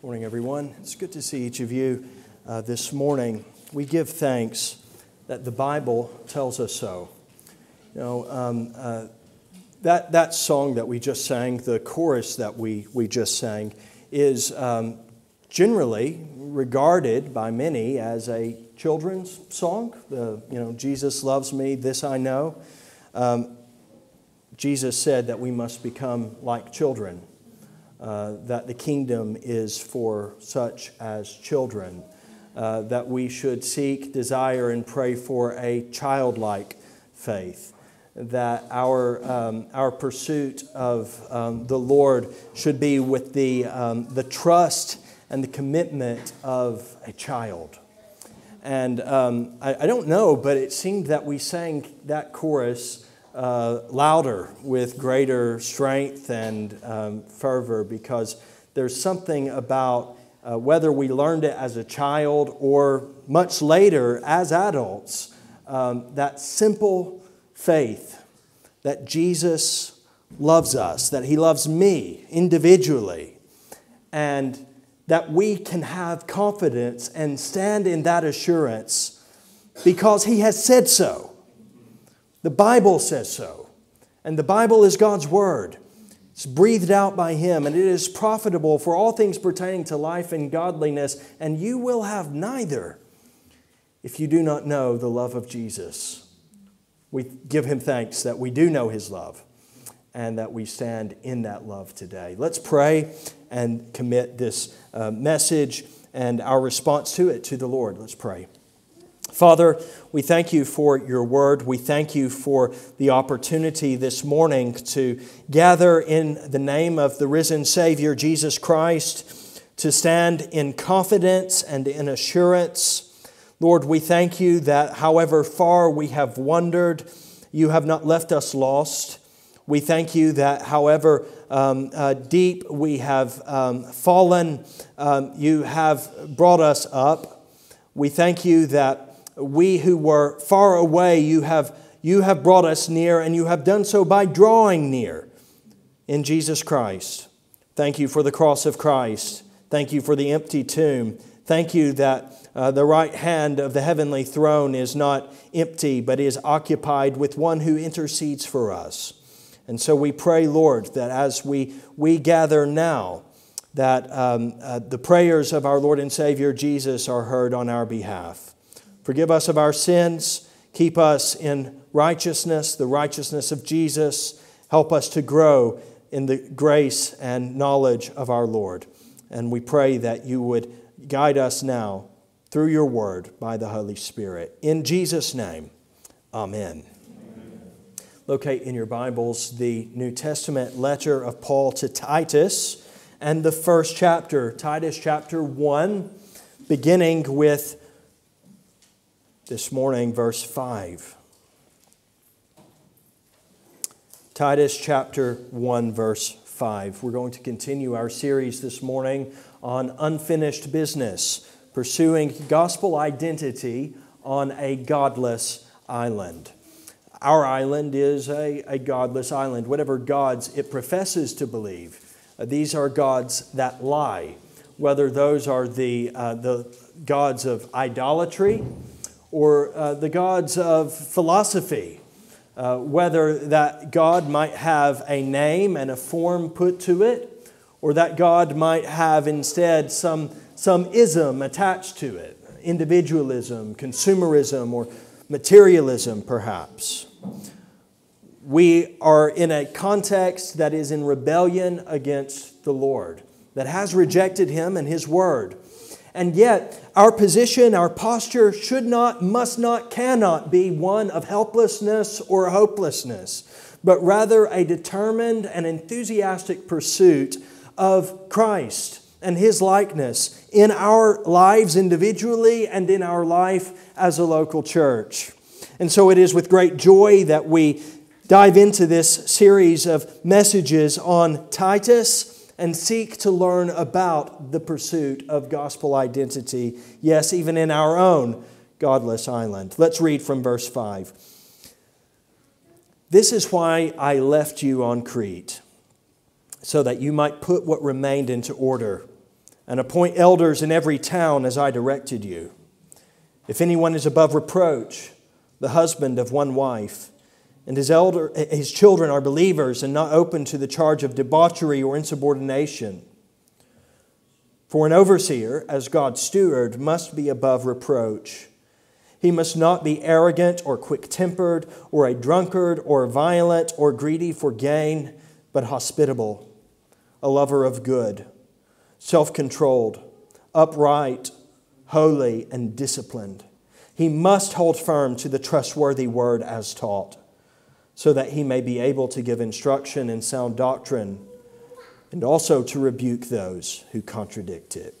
Morning, everyone. It's good to see each of you uh, this morning. We give thanks that the Bible tells us so. You know, um, uh, that, that song that we just sang, the chorus that we, we just sang, is um, generally regarded by many as a children's song. The, you know, Jesus loves me, this I know. Um, Jesus said that we must become like children uh, that the kingdom is for such as children, uh, that we should seek, desire, and pray for a childlike faith, that our, um, our pursuit of um, the Lord should be with the, um, the trust and the commitment of a child. And um, I, I don't know, but it seemed that we sang that chorus uh, louder with greater strength and um, fervor because there's something about uh, whether we learned it as a child or much later as adults, um, that simple faith that Jesus loves us, that He loves me individually, and that we can have confidence and stand in that assurance because He has said so. The Bible says so. And the Bible is God's Word. It's breathed out by Him, and it is profitable for all things pertaining to life and godliness, and you will have neither if you do not know the love of Jesus. We give Him thanks that we do know His love and that we stand in that love today. Let's pray and commit this uh, message and our response to it to the Lord. Let's pray. Father, we thank you for your word. We thank you for the opportunity this morning to gather in the name of the risen Savior, Jesus Christ, to stand in confidence and in assurance. Lord, we thank you that however far we have wandered, you have not left us lost. We thank you that however um, uh, deep we have um, fallen, um, you have brought us up. We thank you that we who were far away, you have, you have brought us near, and you have done so by drawing near in Jesus Christ. Thank you for the cross of Christ. Thank you for the empty tomb. Thank you that uh, the right hand of the heavenly throne is not empty, but is occupied with one who intercedes for us. And so we pray, Lord, that as we, we gather now, that um, uh, the prayers of our Lord and Savior Jesus are heard on our behalf. Forgive us of our sins. Keep us in righteousness, the righteousness of Jesus. Help us to grow in the grace and knowledge of our Lord. And we pray that you would guide us now through your word by the Holy Spirit. In Jesus' name, amen. amen. Locate in your Bibles the New Testament letter of Paul to Titus and the first chapter, Titus chapter 1, beginning with this morning, verse 5. Titus chapter 1, verse 5. We're going to continue our series this morning on unfinished business, pursuing gospel identity on a godless island. Our island is a, a godless island, whatever gods it professes to believe. Uh, these are gods that lie, whether those are the, uh, the gods of idolatry or uh, the gods of philosophy, uh, whether that God might have a name and a form put to it, or that God might have instead some, some ism attached to it individualism, consumerism, or materialism, perhaps. We are in a context that is in rebellion against the Lord, that has rejected Him and His Word. And yet, our position, our posture should not, must not, cannot be one of helplessness or hopelessness, but rather a determined and enthusiastic pursuit of Christ and His likeness in our lives individually and in our life as a local church. And so it is with great joy that we dive into this series of messages on Titus and seek to learn about the pursuit of gospel identity, yes, even in our own godless island. Let's read from verse 5. This is why I left you on Crete, so that you might put what remained into order and appoint elders in every town as I directed you. If anyone is above reproach, the husband of one wife, and his, elder, his children are believers and not open to the charge of debauchery or insubordination. For an overseer, as God's steward, must be above reproach. He must not be arrogant or quick tempered, or a drunkard, or violent, or greedy for gain, but hospitable, a lover of good, self controlled, upright, holy, and disciplined. He must hold firm to the trustworthy word as taught so that he may be able to give instruction in sound doctrine and also to rebuke those who contradict it.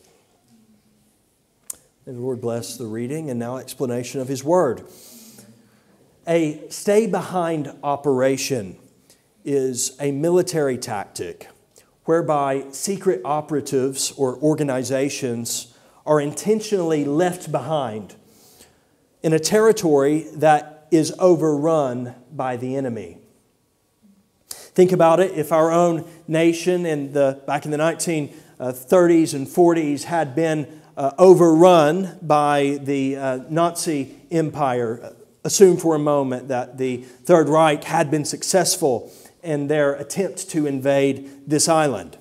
May the Lord bless the reading and now explanation of his word. A stay behind operation is a military tactic whereby secret operatives or organizations are intentionally left behind in a territory that is overrun by the enemy. Think about it if our own nation in the, back in the 1930s and 40s had been uh, overrun by the uh, Nazi Empire. Assume for a moment that the Third Reich had been successful in their attempt to invade this island.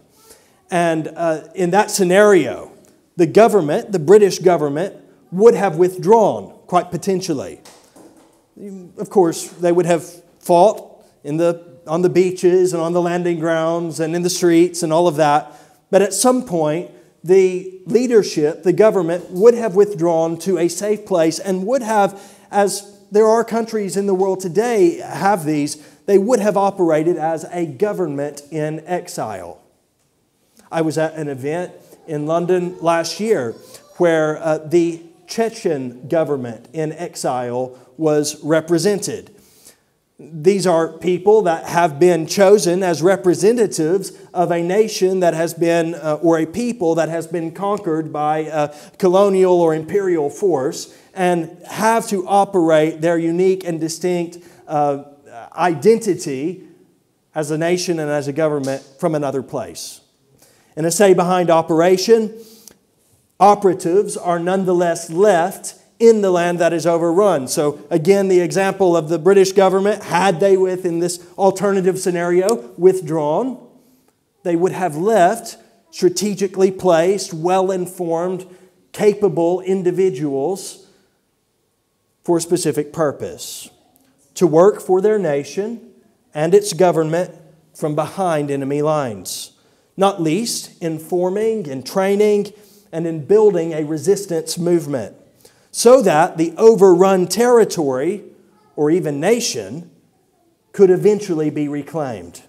And uh, in that scenario, the government, the British government, would have withdrawn, quite potentially. Of course, they would have fought in the, on the beaches and on the landing grounds and in the streets and all of that. But at some point, the leadership, the government, would have withdrawn to a safe place and would have, as there are countries in the world today have these, they would have operated as a government in exile. I was at an event in London last year where uh, the Chechen government in exile was represented. These are people that have been chosen as representatives of a nation that has been, uh, or a people that has been conquered by a colonial or imperial force and have to operate their unique and distinct uh, identity as a nation and as a government from another place. In a stay behind operation, operatives are nonetheless left in the land that is overrun. So, again, the example of the British government, had they, with in this alternative scenario, withdrawn, they would have left strategically placed, well informed, capable individuals for a specific purpose to work for their nation and its government from behind enemy lines, not least in forming and training and in building a resistance movement so that the overrun territory or even nation could eventually be reclaimed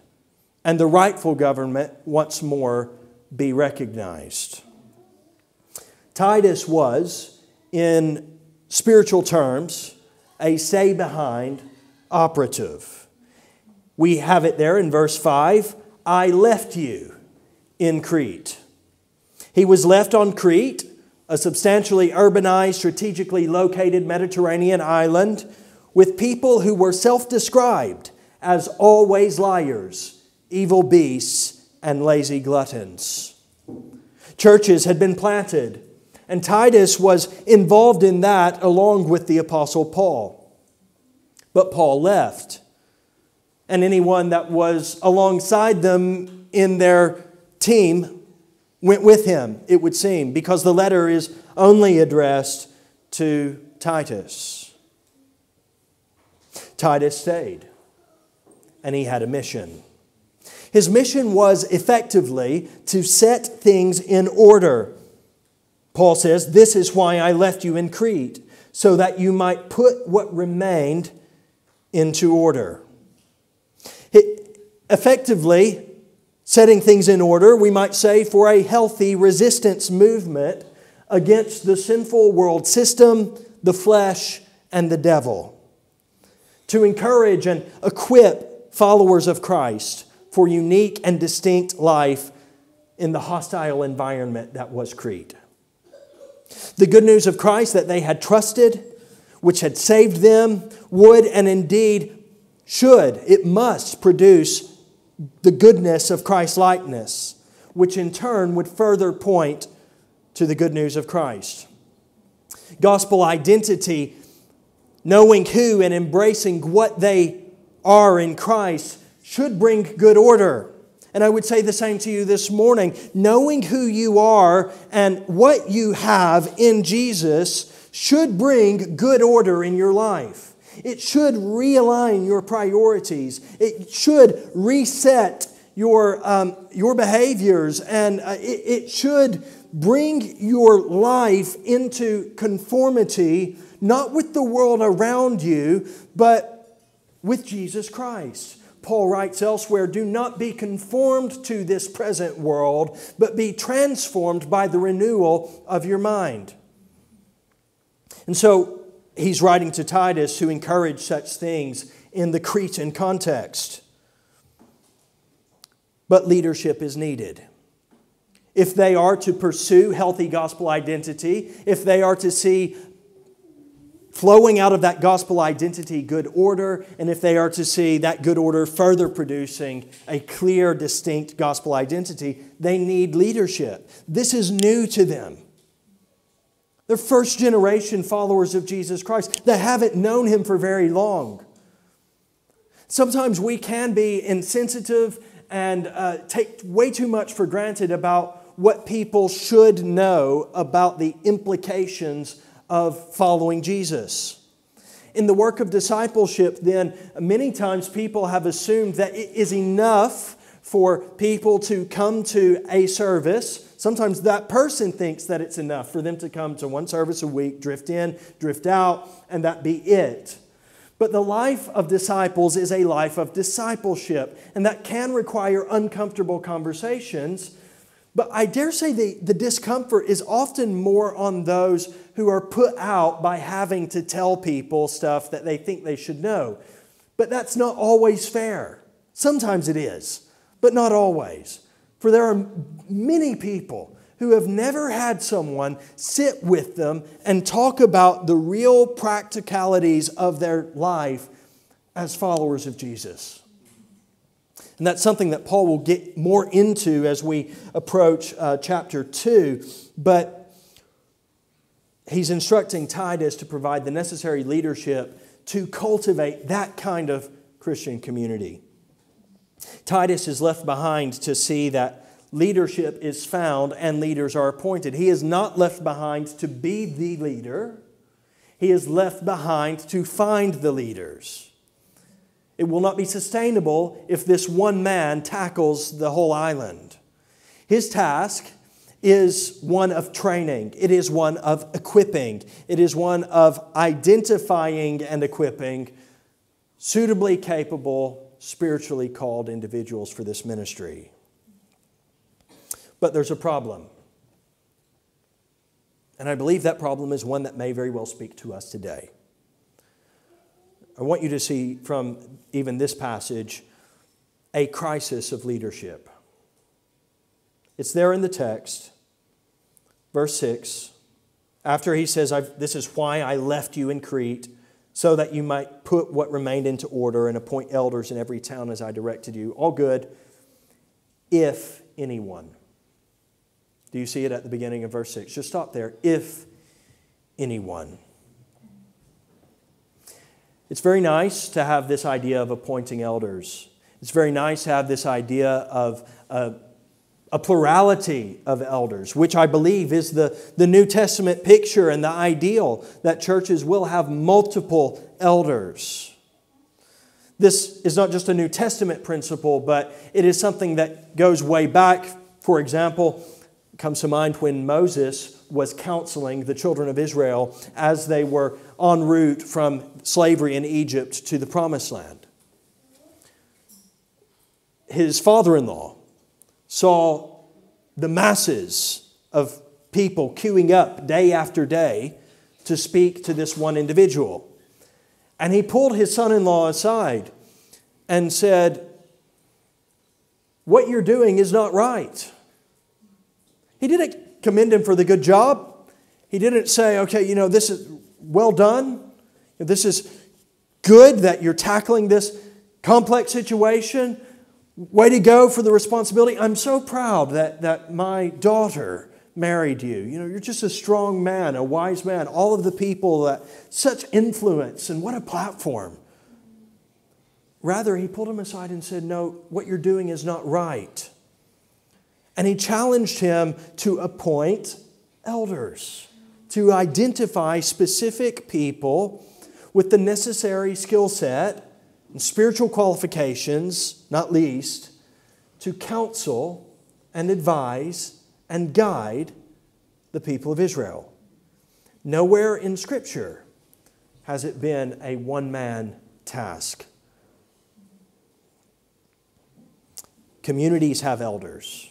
and the rightful government once more be recognized. Titus was, in spiritual terms, a stay behind operative. We have it there in verse 5 I left you in Crete. He was left on Crete a substantially urbanized, strategically located Mediterranean island with people who were self described as always liars, evil beasts, and lazy gluttons. Churches had been planted, and Titus was involved in that along with the Apostle Paul. But Paul left, and anyone that was alongside them in their team went with him, it would seem, because the letter is only addressed to Titus. Titus stayed, and he had a mission. His mission was effectively to set things in order. Paul says, This is why I left you in Crete, so that you might put what remained into order. It, effectively, setting things in order, we might say, for a healthy resistance movement against the sinful world system, the flesh, and the devil. To encourage and equip followers of Christ for unique and distinct life in the hostile environment that was Crete. The good news of Christ that they had trusted, which had saved them, would and indeed should, it must produce the goodness of Christ likeness, which in turn would further point to the good news of Christ. Gospel identity, knowing who and embracing what they are in Christ, should bring good order. And I would say the same to you this morning. Knowing who you are and what you have in Jesus should bring good order in your life. It should realign your priorities. It should reset your, um, your behaviors, and uh, it, it should bring your life into conformity, not with the world around you, but with Jesus Christ. Paul writes elsewhere, do not be conformed to this present world, but be transformed by the renewal of your mind. And so he's writing to Titus to encourage such things in the Cretan context. But leadership is needed. If they are to pursue healthy gospel identity, if they are to see flowing out of that gospel identity good order, and if they are to see that good order further producing a clear, distinct gospel identity, they need leadership. This is new to them. They're first generation followers of Jesus Christ. that haven't known him for very long. Sometimes we can be insensitive and uh, take way too much for granted about what people should know about the implications of following Jesus. In the work of discipleship, then, many times people have assumed that it is enough for people to come to a service. Sometimes that person thinks that it's enough for them to come to one service a week, drift in, drift out, and that be it. But the life of disciples is a life of discipleship, and that can require uncomfortable conversations but I dare say the, the discomfort is often more on those who are put out by having to tell people stuff that they think they should know. But that's not always fair. Sometimes it is, but not always. For there are many people who have never had someone sit with them and talk about the real practicalities of their life as followers of Jesus. And that's something that Paul will get more into as we approach uh, chapter 2. But he's instructing Titus to provide the necessary leadership to cultivate that kind of Christian community. Titus is left behind to see that leadership is found and leaders are appointed. He is not left behind to be the leader, he is left behind to find the leaders. It will not be sustainable if this one man tackles the whole island. His task is one of training, it is one of equipping, it is one of identifying and equipping suitably capable, spiritually called individuals for this ministry. But there's a problem. And I believe that problem is one that may very well speak to us today. I want you to see from even this passage a crisis of leadership. It's there in the text, verse 6. After he says, This is why I left you in Crete, so that you might put what remained into order and appoint elders in every town as I directed you. All good, if anyone. Do you see it at the beginning of verse 6? Just stop there. If anyone. It's very nice to have this idea of appointing elders. It's very nice to have this idea of a, a plurality of elders, which I believe is the, the New Testament picture and the ideal that churches will have multiple elders. This is not just a New Testament principle, but it is something that goes way back. For example, comes to mind when Moses was counseling the children of Israel as they were en route from slavery in Egypt to the promised land. His father in law saw the masses of people queuing up day after day to speak to this one individual. And he pulled his son in law aside and said, What you're doing is not right. He didn't commend him for the good job. He didn't say, okay, you know, this is well done. This is good that you're tackling this complex situation. Way to go for the responsibility. I'm so proud that, that my daughter married you. You know, you're just a strong man, a wise man. All of the people that such influence and what a platform. Rather, he pulled him aside and said, No, what you're doing is not right. And he challenged him to appoint elders, to identify specific people with the necessary skill set and spiritual qualifications, not least, to counsel and advise and guide the people of Israel. Nowhere in Scripture has it been a one man task. Communities have elders.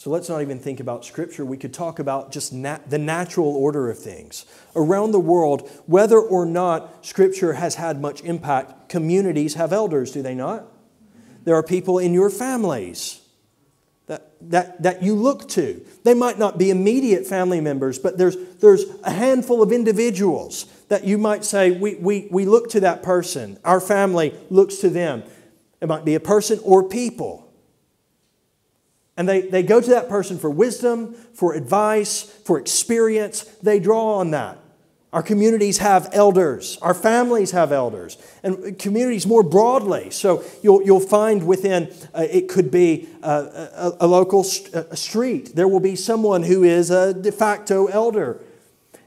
So let's not even think about Scripture. We could talk about just nat- the natural order of things. Around the world, whether or not Scripture has had much impact, communities have elders, do they not? There are people in your families that, that, that you look to. They might not be immediate family members, but there's, there's a handful of individuals that you might say, we, we, we look to that person. Our family looks to them. It might be a person or people. And they, they go to that person for wisdom, for advice, for experience. They draw on that. Our communities have elders. Our families have elders. And communities more broadly. So you'll, you'll find within, uh, it could be a, a, local st- a street. There will be someone who is a de facto elder.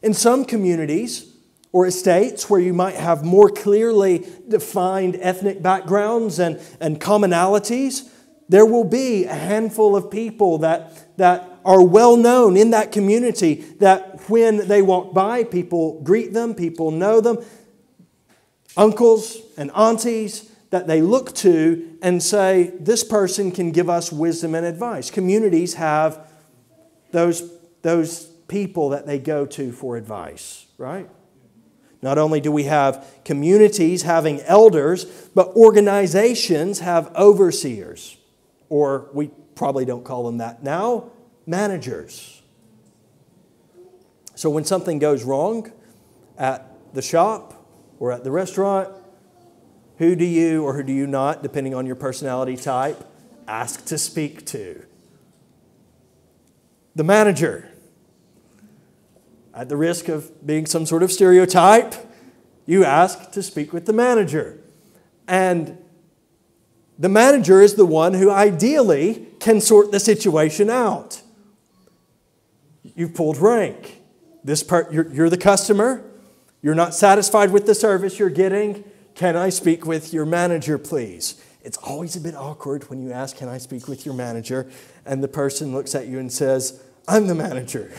In some communities or estates where you might have more clearly defined ethnic backgrounds and, and commonalities, there will be a handful of people that, that are well known in that community that when they walk by, people greet them, people know them. Uncles and aunties that they look to and say, This person can give us wisdom and advice. Communities have those, those people that they go to for advice, right? Not only do we have communities having elders, but organizations have overseers or we probably don't call them that now, managers. So when something goes wrong at the shop or at the restaurant, who do you or who do you not, depending on your personality type, ask to speak to? The manager. At the risk of being some sort of stereotype, you ask to speak with the manager. And the manager is the one who ideally can sort the situation out. You've pulled rank. This part, you're, you're the customer. You're not satisfied with the service you're getting. Can I speak with your manager, please? It's always a bit awkward when you ask, Can I speak with your manager? And the person looks at you and says, I'm the manager.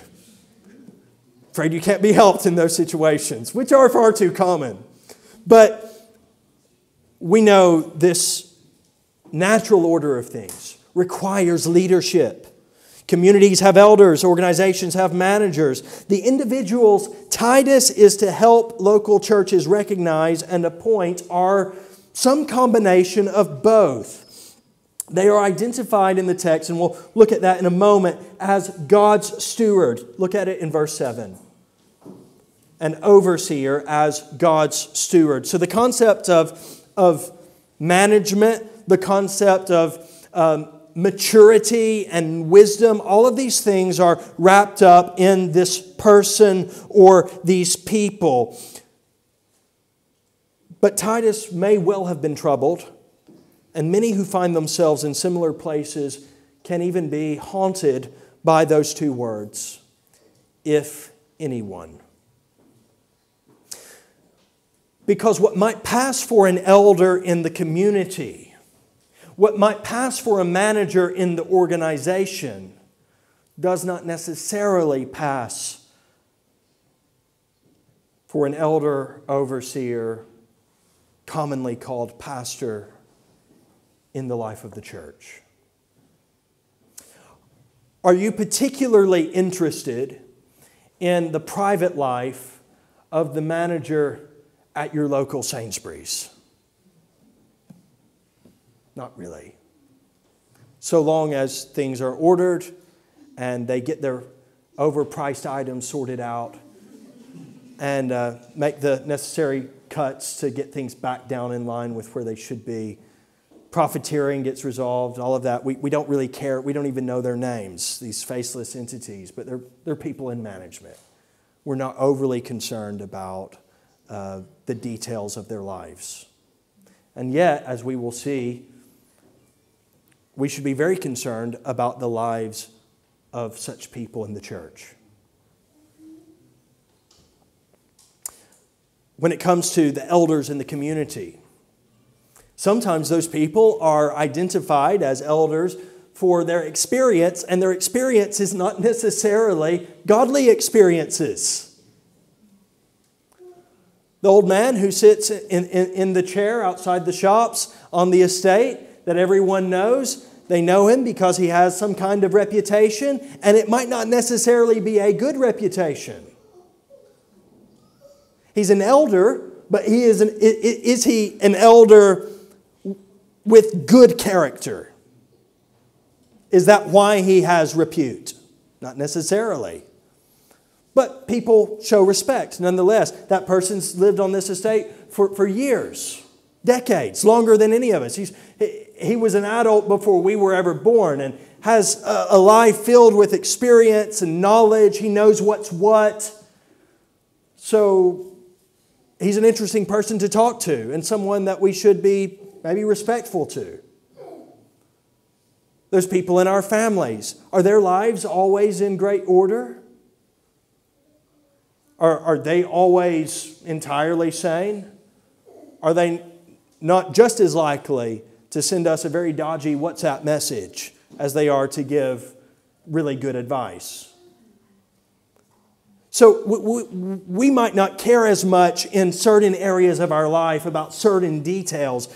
Afraid you can't be helped in those situations, which are far too common. But we know this natural order of things requires leadership. Communities have elders, organizations have managers. The individuals Titus is to help local churches recognize and appoint are some combination of both. They are identified in the text, and we'll look at that in a moment, as God's steward. Look at it in verse 7. An overseer as God's steward. So the concept of, of management the concept of um, maturity and wisdom, all of these things are wrapped up in this person or these people. But Titus may well have been troubled, and many who find themselves in similar places can even be haunted by those two words if anyone. Because what might pass for an elder in the community what might pass for a manager in the organization does not necessarily pass for an elder, overseer, commonly called pastor in the life of the church. Are you particularly interested in the private life of the manager at your local Sainsbury's? Not really. So long as things are ordered and they get their overpriced items sorted out and uh, make the necessary cuts to get things back down in line with where they should be, profiteering gets resolved, all of that. We, we don't really care. We don't even know their names, these faceless entities, but they're, they're people in management. We're not overly concerned about uh, the details of their lives. And yet, as we will see, we should be very concerned about the lives of such people in the church. When it comes to the elders in the community, sometimes those people are identified as elders for their experience, and their experience is not necessarily godly experiences. The old man who sits in, in, in the chair outside the shops on the estate that everyone knows, they know him because he has some kind of reputation, and it might not necessarily be a good reputation. He's an elder, but he is, an, is he an elder with good character? Is that why he has repute? Not necessarily. But people show respect nonetheless. That person's lived on this estate for, for years, decades, longer than any of us. He's, he was an adult before we were ever born and has a, a life filled with experience and knowledge. He knows what's what. So he's an interesting person to talk to and someone that we should be maybe respectful to. There's people in our families, are their lives always in great order? Are, are they always entirely sane? Are they not just as likely to send us a very dodgy WhatsApp message as they are to give really good advice? So we, we, might not care as much in certain areas of our life about certain details.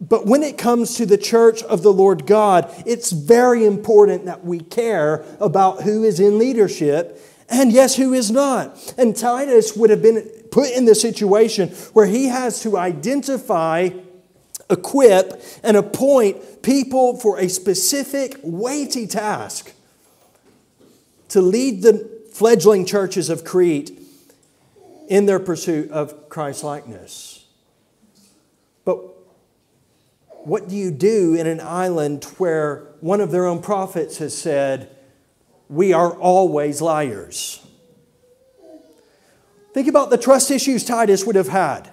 But when it comes to the church of the Lord God, it's very important that we care about who is in leadership and yes, who is not? And Titus would have been put in the situation where he has to identify, equip, and appoint people for a specific weighty task to lead the fledgling churches of Crete in their pursuit of Christ likeness. But what do you do in an island where one of their own prophets has said, we are always liars. Think about the trust issues Titus would have had.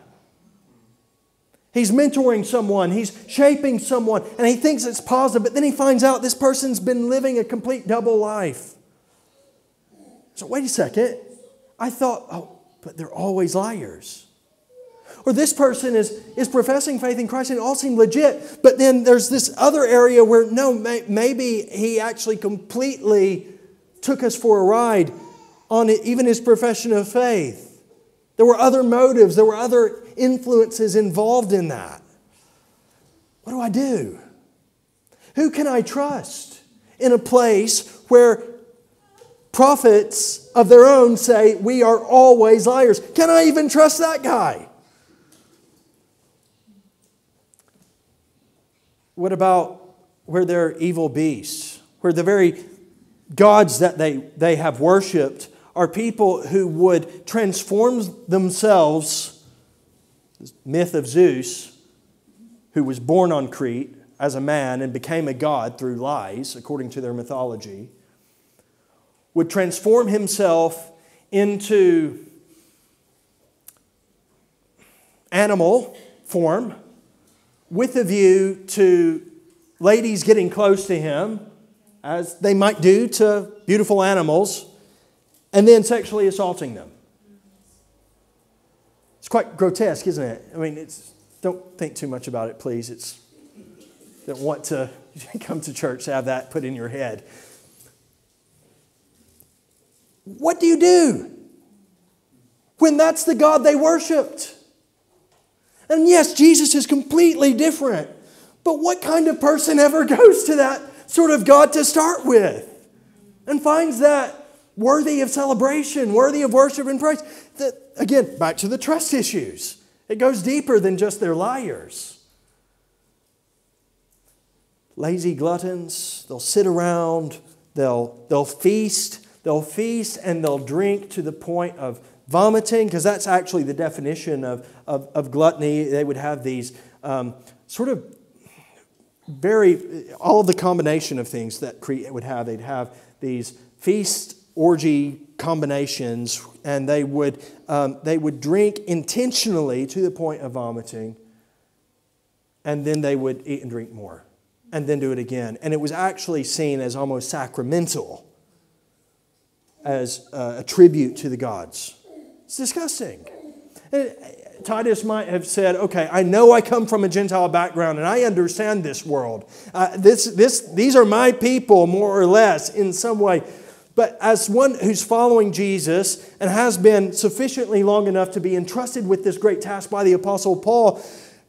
He's mentoring someone, he's shaping someone, and he thinks it's positive, but then he finds out this person's been living a complete double life. So, wait a second. I thought, oh, but they're always liars. Or this person is, is professing faith in Christ and it all seemed legit, but then there's this other area where no, may, maybe he actually completely took us for a ride on it, even his profession of faith. There were other motives, there were other influences involved in that. What do I do? Who can I trust in a place where prophets of their own say, We are always liars? Can I even trust that guy? What about where there are evil beasts, where the very gods that they, they have worshiped are people who would transform themselves, myth of Zeus, who was born on Crete as a man and became a god through lies, according to their mythology, would transform himself into animal form with a view to ladies getting close to him as they might do to beautiful animals, and then sexually assaulting them. It's quite grotesque, isn't it? I mean, it's, don't think too much about it, please. It's don't want to come to church to have that put in your head. What do you do when that's the God they worshiped? And yes, Jesus is completely different. But what kind of person ever goes to that sort of God to start with and finds that worthy of celebration, worthy of worship and praise. That, again, back to the trust issues. It goes deeper than just they're liars. Lazy gluttons, they'll sit around, they'll, they'll feast, they'll feast and they'll drink to the point of vomiting, because that's actually the definition of, of, of, gluttony. They would have these um, sort of very, all of the combination of things that would have, they'd have these feast orgy combinations, and they would, um, they would drink intentionally to the point of vomiting, and then they would eat and drink more, and then do it again. And it was actually seen as almost sacramental, as uh, a tribute to the gods. It's disgusting. And Titus might have said, okay, I know I come from a Gentile background and I understand this world. Uh, this, this, these are my people, more or less, in some way. But as one who's following Jesus and has been sufficiently long enough to be entrusted with this great task by the Apostle Paul,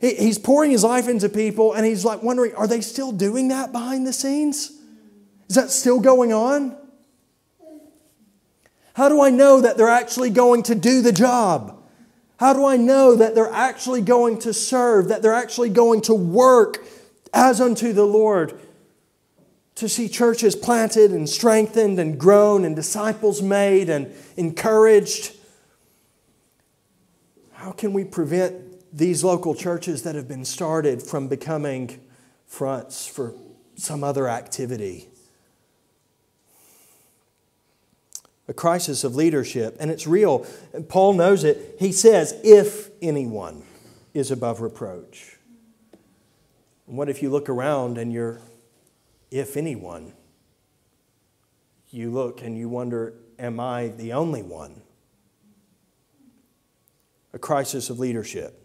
he's pouring his life into people and he's like wondering, are they still doing that behind the scenes? Is that still going on? How do I know that they're actually going to do the job? How do I know that they're actually going to serve, that they're actually going to work as unto the Lord? To see churches planted and strengthened and grown and disciples made and encouraged. How can we prevent these local churches that have been started from becoming fronts for some other activity? a crisis of leadership, and it's real. Paul knows it. He says, if anyone is above reproach. What if you look around and you're, if anyone? You look and you wonder, am I the only one? A crisis of leadership.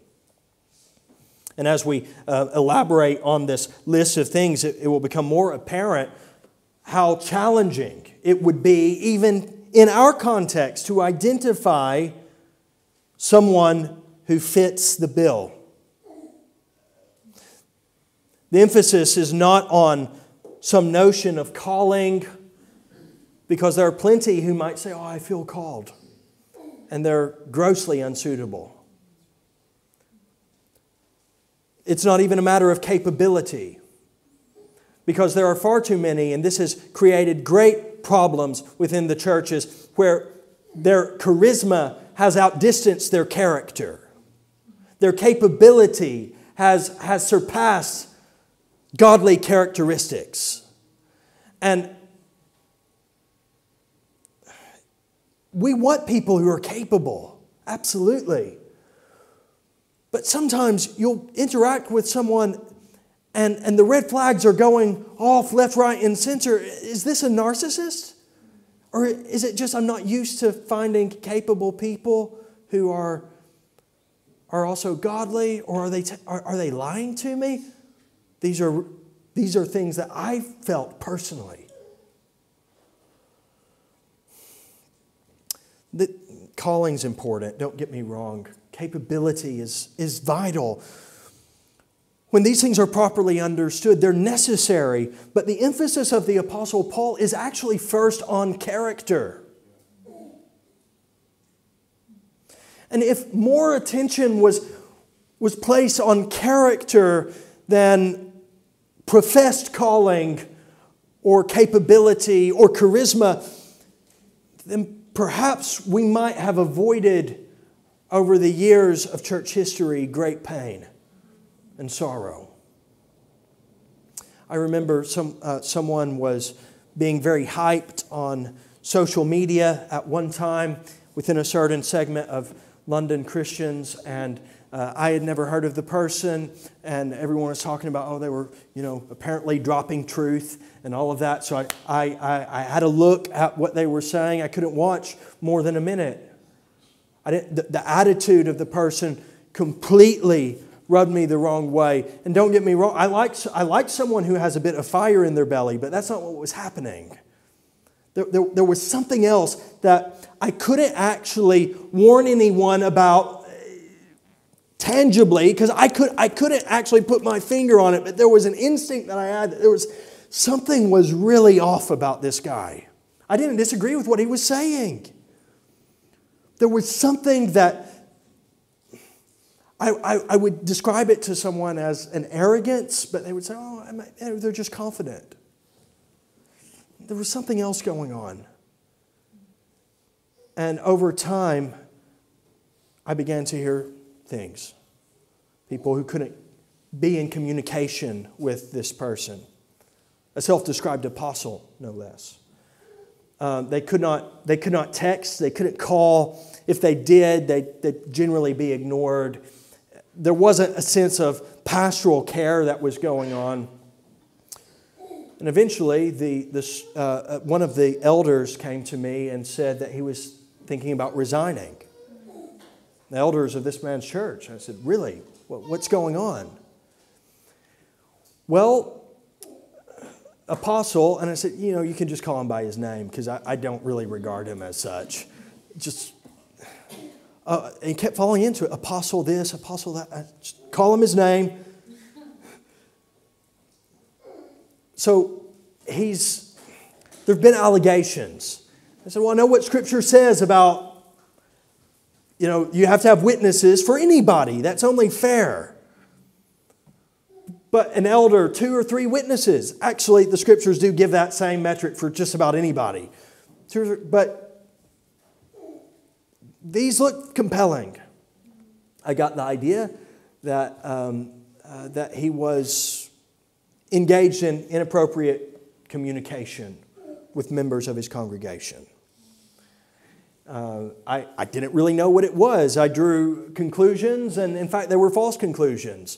And as we uh, elaborate on this list of things, it, it will become more apparent how challenging it would be, even in our context to identify someone who fits the bill. The emphasis is not on some notion of calling, because there are plenty who might say, Oh, I feel called, and they're grossly unsuitable. It's not even a matter of capability, because there are far too many, and this has created great problems within the churches where their charisma has outdistanced their character. Their capability has, has surpassed godly characteristics. And we want people who are capable, absolutely. But sometimes you'll interact with someone and, and the red flags are going off left, right, and center. Is this a narcissist? Or is it just I'm not used to finding capable people who are, are also godly? Or are they, t- are, are they lying to me? These are, these are things that I felt personally. The calling's important, don't get me wrong. Capability is, is vital. When these things are properly understood, they're necessary, but the emphasis of the Apostle Paul is actually first on character. And if more attention was, was placed on character than professed calling or capability or charisma, then perhaps we might have avoided over the years of church history great pain and sorrow. I remember some, uh, someone was being very hyped on social media at one time within a certain segment of London Christians, and uh, I had never heard of the person, and everyone was talking about, oh, they were, you know, apparently dropping truth and all of that. So I, I, I, I had a look at what they were saying. I couldn't watch more than a minute. I didn't, the, the attitude of the person completely rubbed me the wrong way. And don't get me wrong, I like, I like someone who has a bit of fire in their belly, but that's not what was happening. There, there, there was something else that I couldn't actually warn anyone about tangibly because I, could, I couldn't actually put my finger on it, but there was an instinct that I had that there was something was really off about this guy. I didn't disagree with what he was saying. There was something that I, I, I, would describe it to someone as an arrogance, but they would say, oh, eh, they're just confident. There was something else going on. And over time, I began to hear things. People who couldn't be in communication with this person. A self described apostle, no less. Um, they, could not, they could not text, they couldn't call. If they did, they, they'd generally be ignored. There wasn't a sense of pastoral care that was going on. And eventually, the, the, uh, uh, one of the elders came to me and said that he was thinking about resigning. The elders of this man's church. I said, Really? What's going on? Well, apostle, and I said, You know, you can just call him by his name because I, I, don't really regard him as such. Just, uh, and he kept falling into it. Apostle this, apostle that. I call him his name. So he's, there have been allegations. I said, Well, I know what Scripture says about, you know, you have to have witnesses for anybody. That's only fair. But an elder, two or three witnesses. Actually, the Scriptures do give that same metric for just about anybody. But these look compelling. I got the idea that, um, uh, that he was engaged in inappropriate communication with members of his congregation. Uh, I, I didn't really know what it was. I drew conclusions, and in fact, they were false conclusions,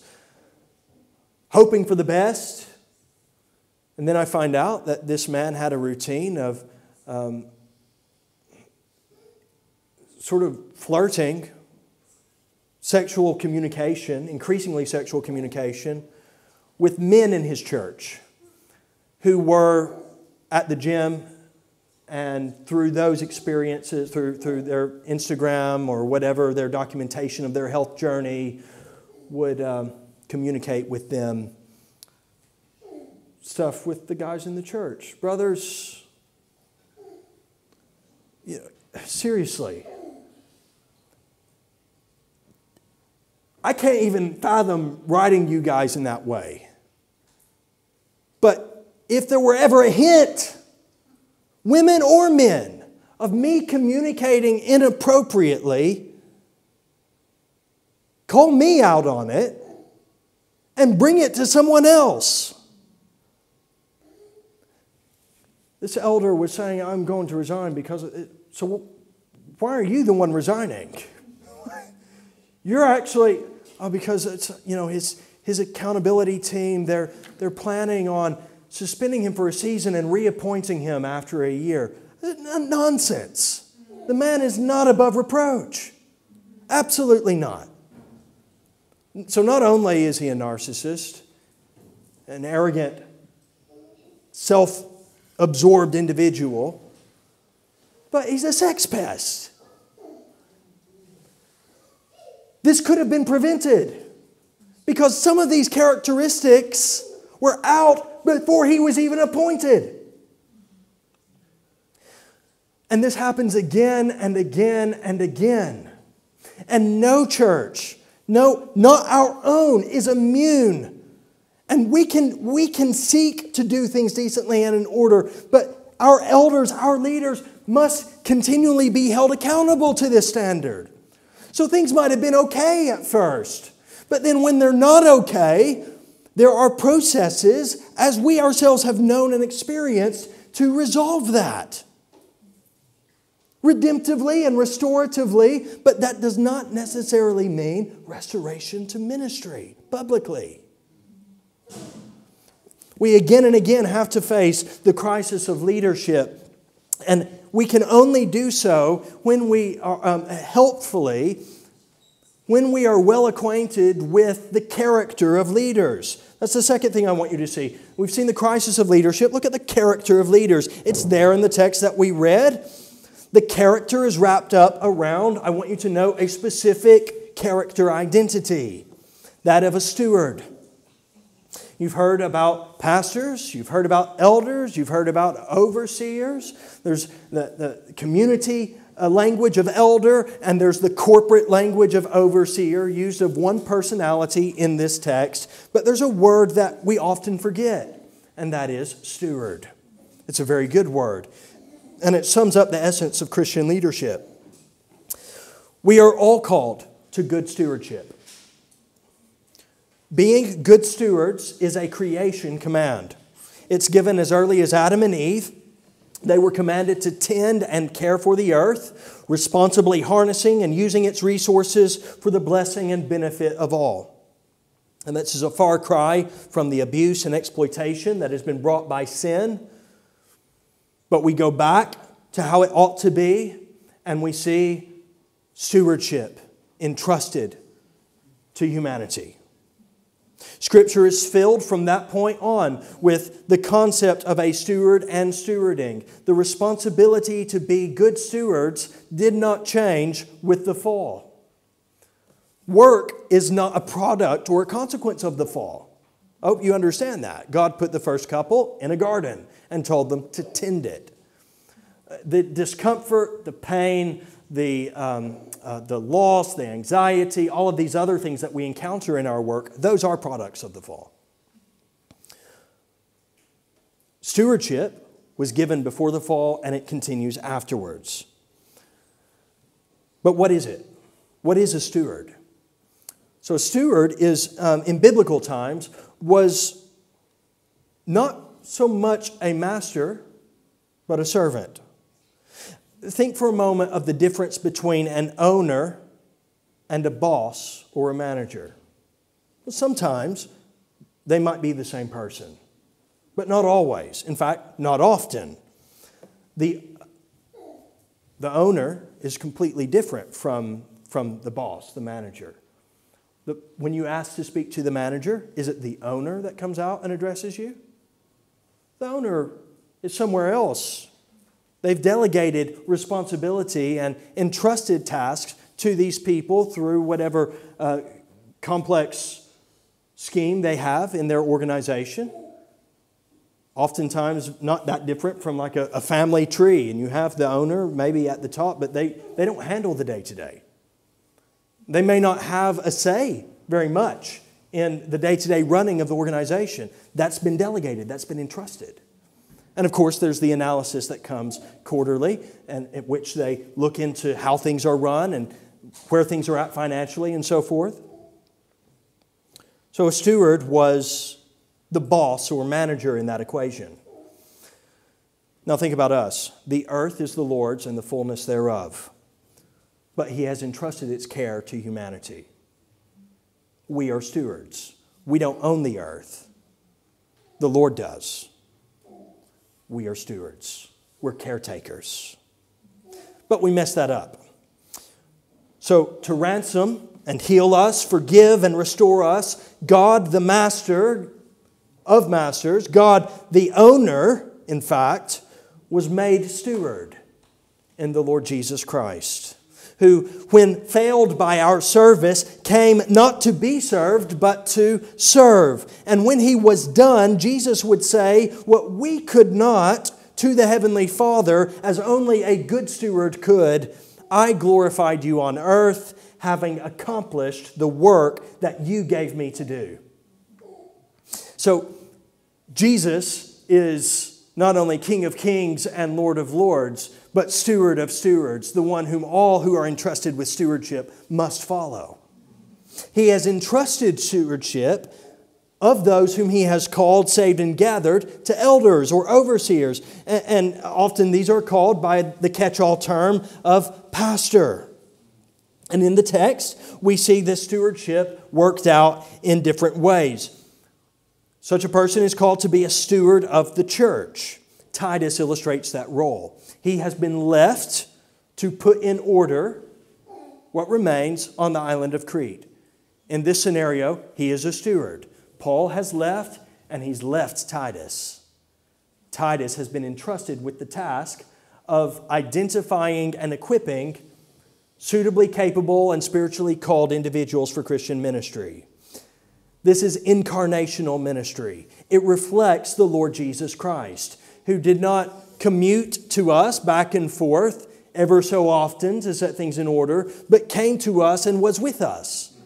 hoping for the best. And then I find out that this man had a routine of um, sort of flirting, sexual communication, increasingly sexual communication with men in his church who were at the gym and through those experiences, through, through their Instagram or whatever, their documentation of their health journey, would um, communicate with them stuff with the guys in the church. Brothers, you know, seriously, I can't even fathom writing you guys in that way. But if there were ever a hint, women or men, of me communicating inappropriately, call me out on it and bring it to someone else. This elder was saying, I'm going to resign because so why are you the one resigning? You're actually, oh, because it's, you know, his, his accountability team, they're, they're planning on suspending him for a season and reappointing him after a year. Nonsense. The man is not above reproach. Absolutely not. So, not only is he a narcissist, an arrogant, self absorbed individual, but he's a sex pest. This could have been prevented. Because some of these characteristics were out before he was even appointed. And this happens again and again and again. And no church, no, not our own, is immune. And we can, we can seek to do things decently and in order, but our elders, our leaders, must continually be held accountable to this standard. So things might have been okay at first. But then when they're not okay, there are processes, as we ourselves have known and experienced, to resolve that. Redemptively and restoratively, but that does not necessarily mean restoration to ministry publicly. We again and again have to face the crisis of leadership, and we can only do so when we are um, helpfully when we are well acquainted with the character of leaders. That's the second thing I want you to see. We've seen the crisis of leadership. Look at the character of leaders. It's there in the text that we read. The character is wrapped up around, I want you to know, a specific character identity that of a steward. You've heard about pastors, you've heard about elders, you've heard about overseers. There's the, the community language of elder and there's the corporate language of overseer used of one personality in this text. But there's a word that we often forget, and that is steward. It's a very good word, and it sums up the essence of Christian leadership. We are all called to good stewardship. Being good stewards is a creation command. It's given as early as Adam and Eve. They were commanded to tend and care for the earth, responsibly harnessing and using its resources for the blessing and benefit of all. And this is a far cry from the abuse and exploitation that has been brought by sin. But we go back to how it ought to be, and we see stewardship entrusted to humanity. Scripture is filled from that point on with the concept of a steward and stewarding. The responsibility to be good stewards did not change with the fall. Work is not a product or a consequence of the fall. I hope you understand that. God put the first couple in a garden and told them to tend it. The discomfort, the pain, the, um, uh, the loss, the anxiety, all of these other things that we encounter in our work, those are products of the fall. Stewardship was given before the fall and it continues afterwards. But what is it? What is a steward? So, a steward is, um, in biblical times, was not so much a master, but a servant think for a moment of the difference between an owner and a boss or a manager. Sometimes they might be the same person, but not always. In fact, not often. The, the owner is completely different from, from the boss, the manager. The, when you ask to speak to the manager, is it the owner that comes out and addresses you? The owner is somewhere else They've delegated responsibility and entrusted tasks to these people through whatever uh, complex scheme they have in their organization. Oftentimes, not that different from like a, a family tree, and you have the owner maybe at the top, but they, they don't handle the day to day. They may not have a say very much in the day to day running of the organization. That's been delegated, that's been entrusted. And of course, there's the analysis that comes quarterly, and at which they look into how things are run and where things are at financially and so forth. So, a steward was the boss or manager in that equation. Now, think about us. The earth is the Lord's and the fullness thereof, but He has entrusted its care to humanity. We are stewards. We don't own the earth, the Lord does we are stewards, we're caretakers. But we mess that up. So, to ransom and heal us, forgive and restore us, God the Master of Masters, God the owner, in fact, was made steward in the Lord Jesus Christ who, when failed by our service, came not to be served, but to serve. And when he was done, Jesus would say what we could not to the Heavenly Father, as only a good steward could I glorified you on earth, having accomplished the work that you gave me to do. So, Jesus is not only King of Kings and Lord of Lords, but steward of stewards, the one whom all who are entrusted with stewardship must follow. He has entrusted stewardship of those whom he has called, saved, and gathered to elders or overseers. And, often these are called by the catch all term of pastor. And in the text, we see this stewardship worked out in different ways. Such a person is called to be a steward of the church. Titus illustrates that role. He has been left to put in order what remains on the island of Crete. In this scenario, he is a steward. Paul has left, and he's left Titus. Titus has been entrusted with the task of identifying and equipping suitably capable and spiritually called individuals for Christian ministry. This is incarnational ministry. It reflects the Lord Jesus Christ, who did not commute to us back and forth ever so often to set things in order, but came to us and was with us.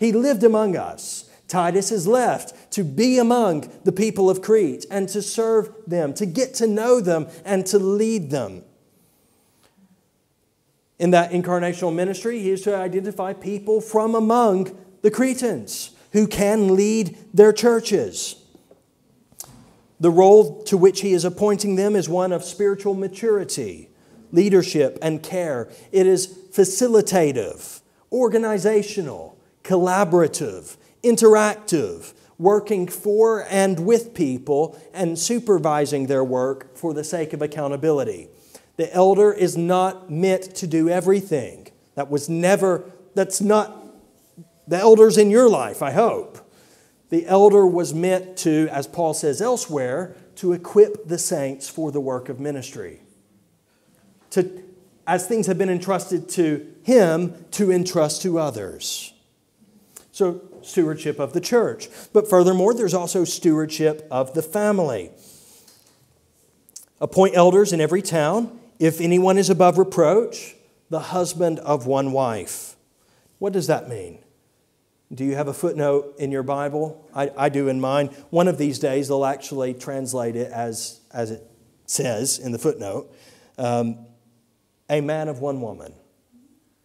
He lived among us. Titus has left to be among the people of Crete and to serve them, to get to know them, and to lead them. In that incarnational ministry, he is to identify people from among the Cretans who can lead their churches. The role to which he is appointing them is one of spiritual maturity, leadership, and care. It is facilitative, organizational, collaborative, interactive, working for and with people, and supervising their work for the sake of accountability. The elder is not meant to do everything. That was never, that's not the elders in your life, I hope. The elder was meant to, as Paul says elsewhere, to equip the saints for the work of ministry. To, as things have been entrusted to him, to entrust to others. So, stewardship of the church. But furthermore, there's also stewardship of the family. Appoint elders in every town. If anyone is above reproach, the husband of one wife. What does that mean? Do you have a footnote in your Bible? I, I do in mine. One of these days, they'll actually translate it as, as it says in the footnote um, a man of one woman.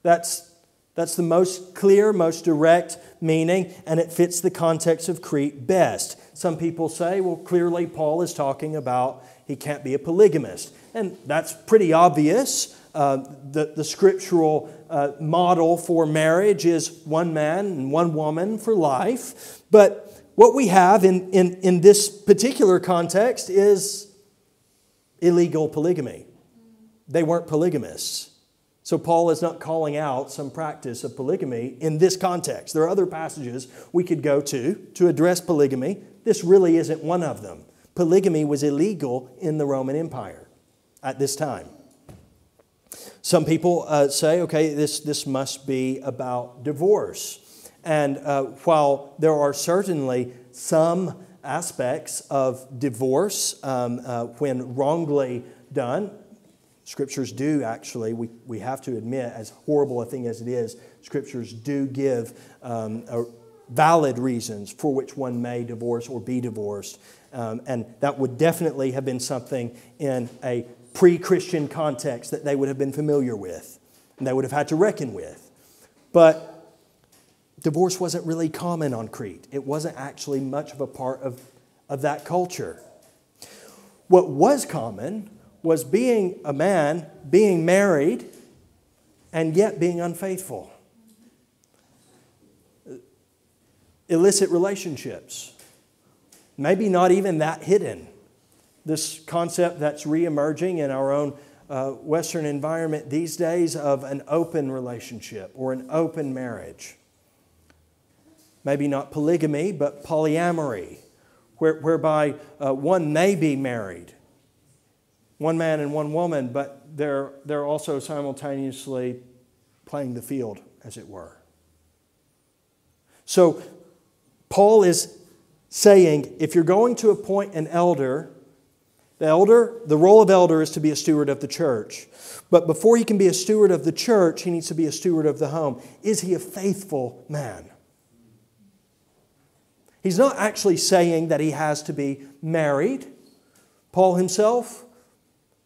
That's, that's the most clear, most direct meaning, and it fits the context of Crete best. Some people say, well, clearly Paul is talking about he can't be a polygamist. And that's pretty obvious. Uh, the, the scriptural uh, model for marriage is one man and one woman for life. But what we have in, in, in this particular context is illegal polygamy. They weren't polygamists. So Paul is not calling out some practice of polygamy in this context. There are other passages we could go to to address polygamy. This really isn't one of them. Polygamy was illegal in the Roman Empire at this time. Some people uh, say, okay, this, this must be about divorce. And uh, while there are certainly some aspects of divorce um, uh, when wrongly done, scriptures do actually, we, we have to admit, as horrible a thing as it is, scriptures do give um, valid reasons for which one may divorce or be divorced. Um, and that would definitely have been something in a pre Christian context that they would have been familiar with and they would have had to reckon with. But divorce wasn't really common on Crete, it wasn't actually much of a part of, of that culture. What was common was being a man, being married, and yet being unfaithful. Illicit relationships, maybe not even that hidden this concept that's reemerging in our own uh, Western environment these days of an open relationship or an open marriage. Maybe not polygamy, but polyamory, where, whereby uh, one may be married, one man and one woman, but they're, they're also simultaneously playing the field, as it were. So, Paul is saying if you're going to appoint an elder, the elder, the role of elder is to be a steward of the church. But before he can be a steward of the church, he needs to be a steward of the home. Is he a faithful man? He's not actually saying that he has to be married. Paul himself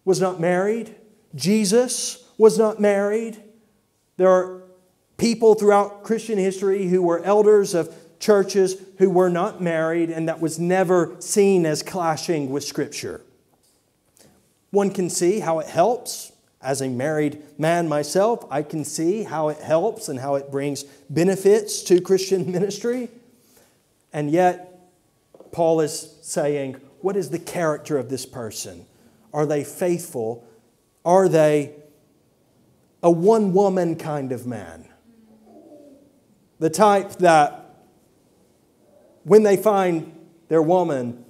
was not married. Jesus was not married. There are people throughout Christian history who were elders of churches who were not married, and that was never seen as clashing with Scripture. One can see how it helps. As a married man myself, I can see how it helps and how it brings benefits to Christian ministry. And yet, Paul is saying, what is the character of this person? Are they faithful? Are they a one woman kind of man? The type that when they find their woman,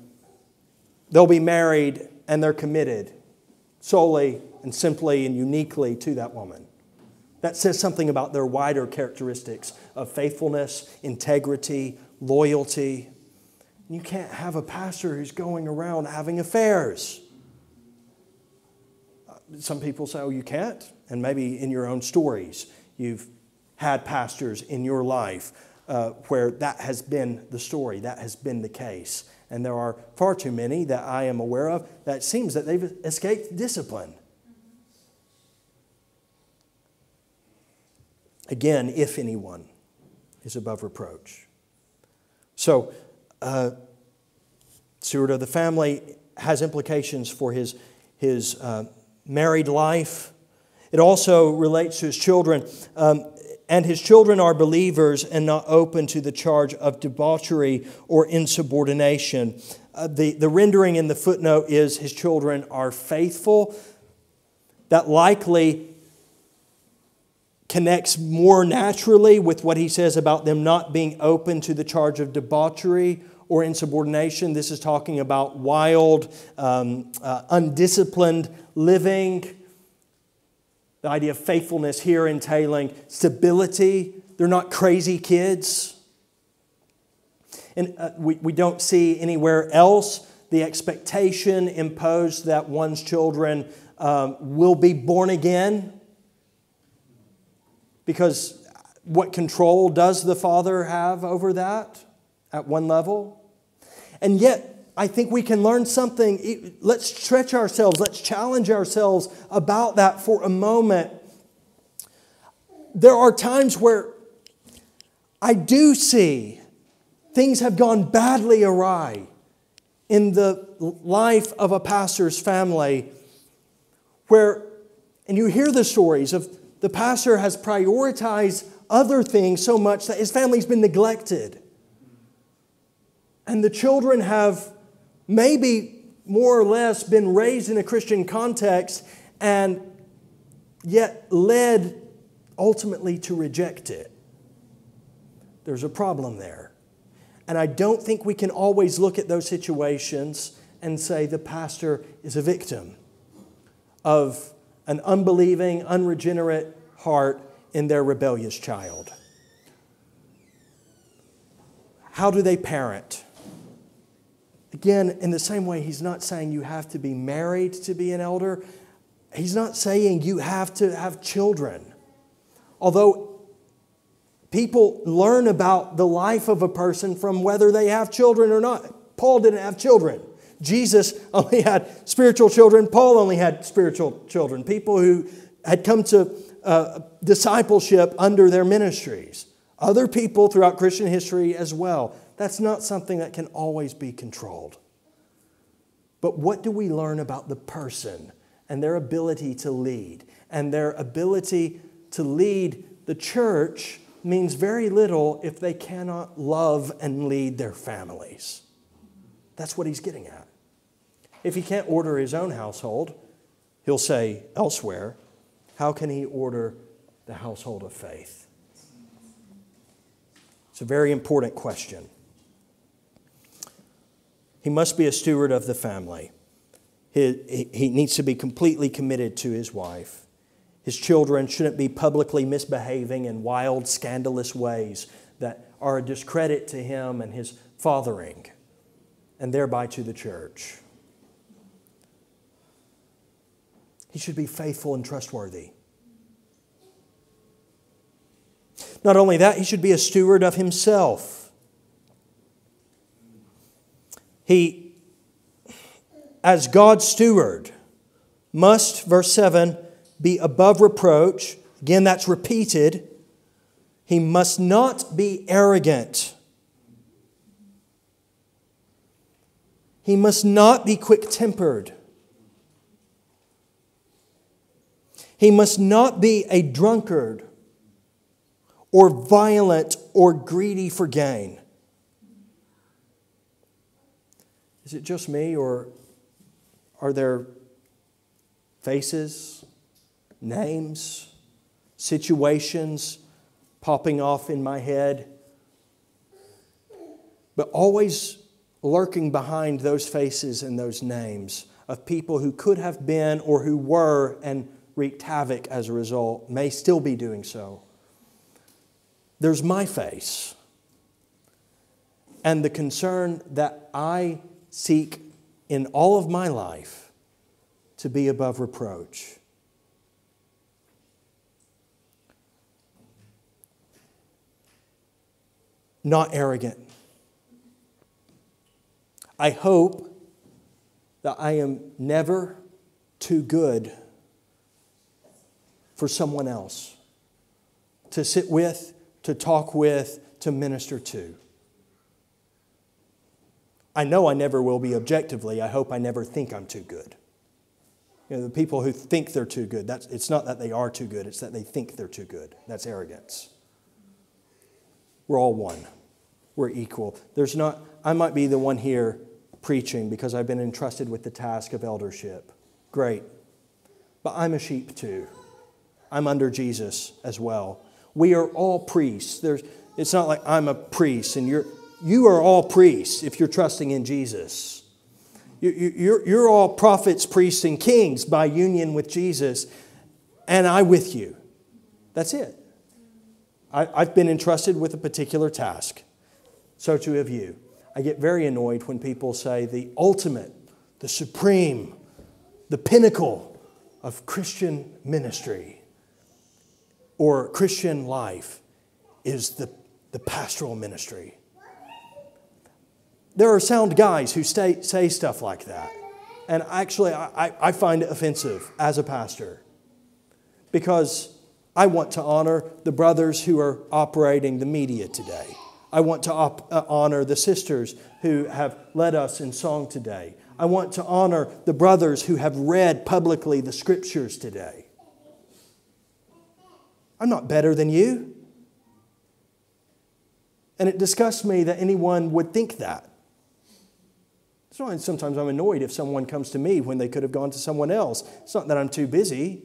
they'll be married and they're committed solely and simply and uniquely to that woman. That says something about their wider characteristics of faithfulness, integrity, loyalty. You can't have a pastor who's going around having affairs. Uh, some people say, oh, you can't. And maybe in your own stories, you've had pastors in your life uh, where that has been the story, that has been the case and there are far too many that I am aware of that seems that they've escaped discipline. Again, if anyone is above reproach. So, uh, steward of the family has implications for his, his uh, married life. It also relates to his children. Um, and his children are believers and not open to the charge of debauchery or insubordination. Uh, the, the rendering in the footnote is his children are faithful. That likely connects more naturally with what he says about them not being open to the charge of debauchery or insubordination. This is talking about wild, um, uh, undisciplined living. The idea of faithfulness here entailing stability. They're not crazy kids. And uh, we, we don't see anywhere else the expectation imposed that one's children um, will be born again because what control does the Father have over that at one level? And yet, I think we can learn something. Let's stretch ourselves, let's challenge ourselves about that for a moment. There are times where I do see things have gone badly awry in the life of a pastor's family where, and you hear the stories of the pastor has prioritized other things so much that his family's been neglected. And the children have maybe more or less been raised in a Christian context and yet led ultimately to reject it. There's a problem there. And I don't think we can always look at those situations and say the pastor is a victim of an unbelieving, unregenerate heart in their rebellious child. How do they parent? Again, in the same way, he's not saying you have to be married to be an elder. He's not saying you have to have children. Although people learn about the life of a person from whether they have children or not. Paul didn't have children. Jesus only had spiritual children. Paul only had spiritual children, people who had come to uh, discipleship under their ministries. Other people throughout Christian history as well. That's not something that can always be controlled. But what do we learn about the person and their ability to lead? And their ability to lead the church means very little if they cannot love and lead their families. That's what he's getting at. If he can't order his own household, he'll say elsewhere, how can he order the household of faith? It's a very important question. He must be a steward of the family. He, he needs to be completely committed to his wife. His children shouldn't be publicly misbehaving in wild, scandalous ways that are a discredit to him and his fathering, and thereby to the church. He should be faithful and trustworthy. Not only that, he should be a steward of himself. He, as God's steward, must, verse 7, be above reproach. Again, that's repeated. He must not be arrogant. He must not be quick tempered. He must not be a drunkard or violent or greedy for gain. Is it just me, or are there faces, names, situations popping off in my head? But always lurking behind those faces and those names of people who could have been or who were and wreaked havoc as a result, may still be doing so. There's my face and the concern that I seek in all of my life to be above reproach. Not arrogant. I hope that I am never too good for someone else to sit with, to talk with, to minister to. I know I never will be objectively. I hope I never think I'm too good. You know, the people who think they're too good, that's, it's not that they are too good, it's that they think they're too good. That's arrogance. We're all one. We're equal. There's not, I might be the one here preaching because I've been entrusted with the task of eldership. Great. But I'm a sheep too. I'm under Jesus as well. We are all priests. There's, it's not like I'm a priest and you're, you are all priests if you're trusting in Jesus. You're, all prophets, priests, and kings by union with Jesus, and I with you. That's it. I've been entrusted with a particular task. So too have you. I get very annoyed when people say the ultimate, the supreme, the pinnacle of Christian ministry or Christian life is the, the pastoral ministry. There are sound guys who stay, say stuff like that. And actually, I, I find it offensive as a pastor because I want to honor the brothers who are operating the media today. I want to op- uh, honor the sisters who have led us in song today. I want to honor the brothers who have read publicly the scriptures today. I'm not better than you. And it disgusts me that anyone would think that. So sometimes I'm annoyed if someone comes to me when they could have gone to someone else. It's not that I'm too busy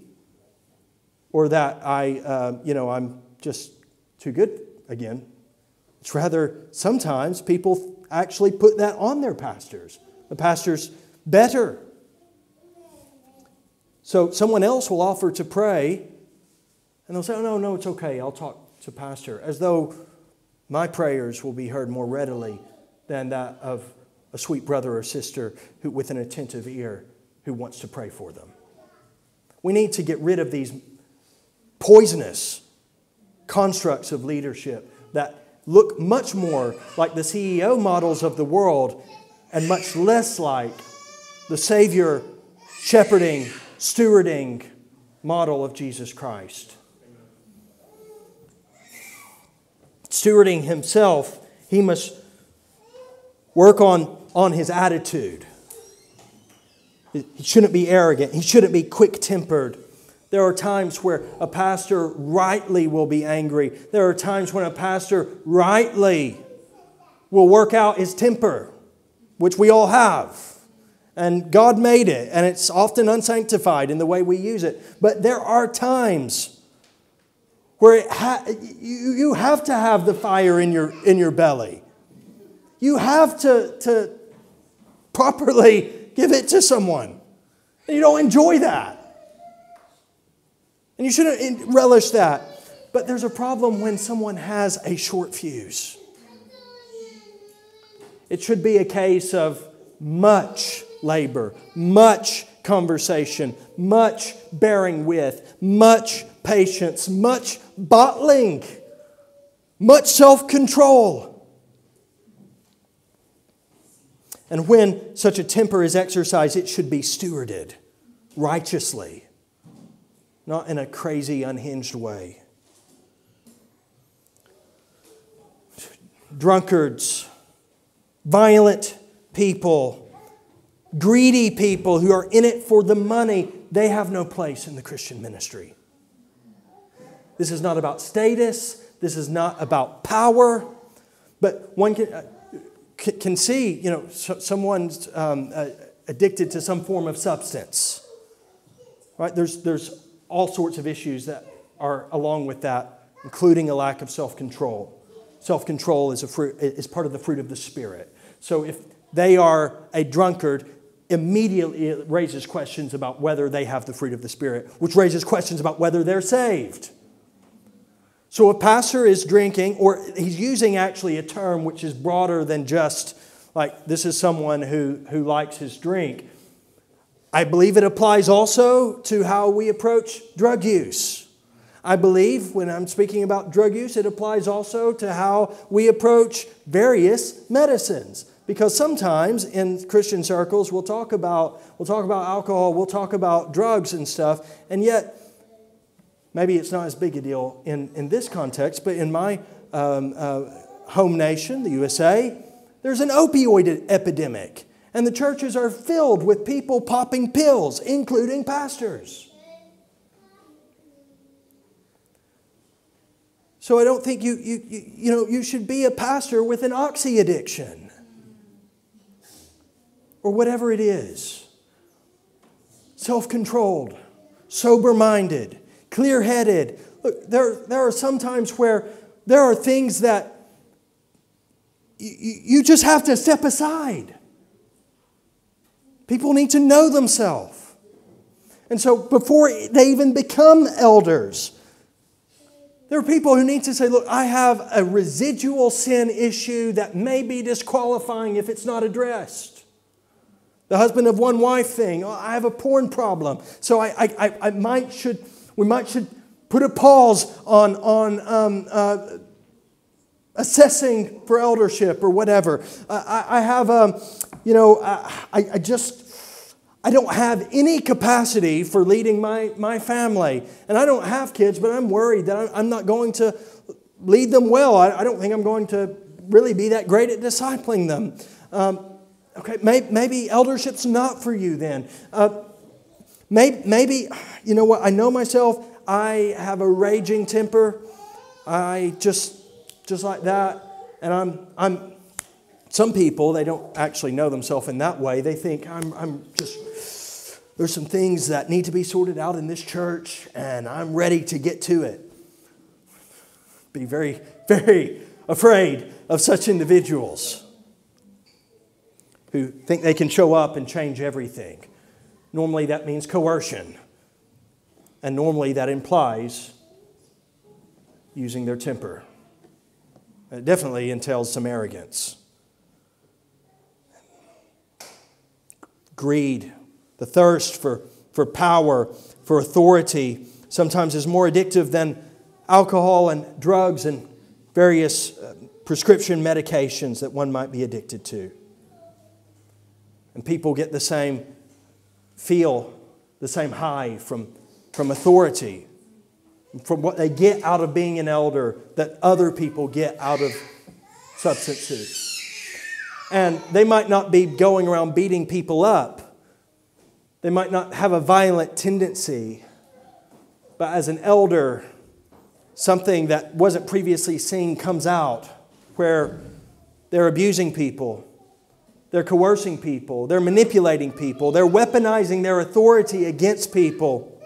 or that I, uh, you know, I'm just too good again. It's rather sometimes people actually put that on their pastors. The pastor's better. So someone else will offer to pray, and they'll say, Oh, no, no, it's okay. I'll talk to pastor, as though my prayers will be heard more readily than that of a sweet brother or sister who, with an attentive ear who wants to pray for them. We need to get rid of these poisonous constructs of leadership that look much more like the CEO models of the world and much less like the Savior, shepherding, stewarding model of Jesus Christ. Stewarding himself, he must work on on his attitude. He shouldn't be arrogant, he shouldn't be quick tempered. There are times where a pastor rightly will be angry. There are times when a pastor rightly will work out his temper, which we all have. And God made it, and it's often unsanctified in the way we use it. But there are times where ha- you, you have to have the fire in your, in your belly. You have to, to properly give it to someone. And you don't enjoy that. And you shouldn't relish that. But there's a problem when someone has a short fuse. It should be a case of much labor, much conversation, much bearing with, much patience, much bottling, much self control. And when such a temper is exercised, it should be stewarded righteously, not in a crazy, unhinged way. Drunkards, violent people, greedy people who are in it for the money, they have no place in the Christian ministry. This is not about status, this is not about power, but one can can see, you know, someone's um, addicted to some form of substance. Right? There's, there's all sorts of issues that are along with that, including a lack of self control. Self control is, a fruit, is part of the fruit of the Spirit. So if they are a drunkard, immediately it raises questions about whether they have the fruit of the Spirit, which raises questions about whether they're saved. So a pastor is drinking, or he's using actually a term which is broader than just like this is someone who, who likes his drink. I believe it applies also to how we approach drug use. I believe when I'm speaking about drug use, it applies also to how we approach various medicines. Because sometimes in Christian circles, we'll talk about, we'll talk about alcohol, we'll talk about drugs and stuff, and yet maybe it's not as big a deal in, in this context, but in my um, uh, home nation, the USA, there's an opioid epidemic, and the churches are filled with people popping pills, including pastors. So I don't think you, you, you, you, know, you should be a pastor with an oxy addiction or whatever it is. Self controlled, sober minded, clear headed. Look, there, there are some times where there are things that you, you just have to step aside. People need to know themselves. And so before they even become elders, there are people who need to say, Look, I have a residual sin issue that may be disqualifying if it's not addressed. The husband of one wife thing, oh, I have a porn problem. So I, I, I might should, we might should put a pause on, on um, uh, assessing for eldership or whatever. I, I, have, um, you know, I, I just, I don't have any capacity for leading my, my family. And I don't have kids, but I'm worried that I'm not going to lead them well. I, I don't think I'm going to really be that great at discipling them. Um, okay, maybe, maybe, eldership's not for you then. Uh, maybe, maybe, you know what, I know myself, I have a raging temper. I just, just like that. And I'm, I'm, some people, they don't actually know themselves in that way. They think, I'm, I'm just there's some things that need to be sorted out in this church, and I'm ready to get to it. Be very, very afraid of such individuals who think they can show up and change everything. Normally, that means coercion, and normally that implies using their temper. It definitely entails some arrogance. Greed the thirst for, for power, for authority, sometimes is more addictive than alcohol and drugs and various uh, prescription medications that one might be addicted to. And people get the same feel, the same high from, from authority, from what they get out of being an elder that other people get out of substances. And they might not be going around beating people up, they might not have a violent tendency, but as an elder, something that wasn't previously seen comes out where they're abusing people, they're coercing people, they're manipulating people, they're weaponizing their authority against people.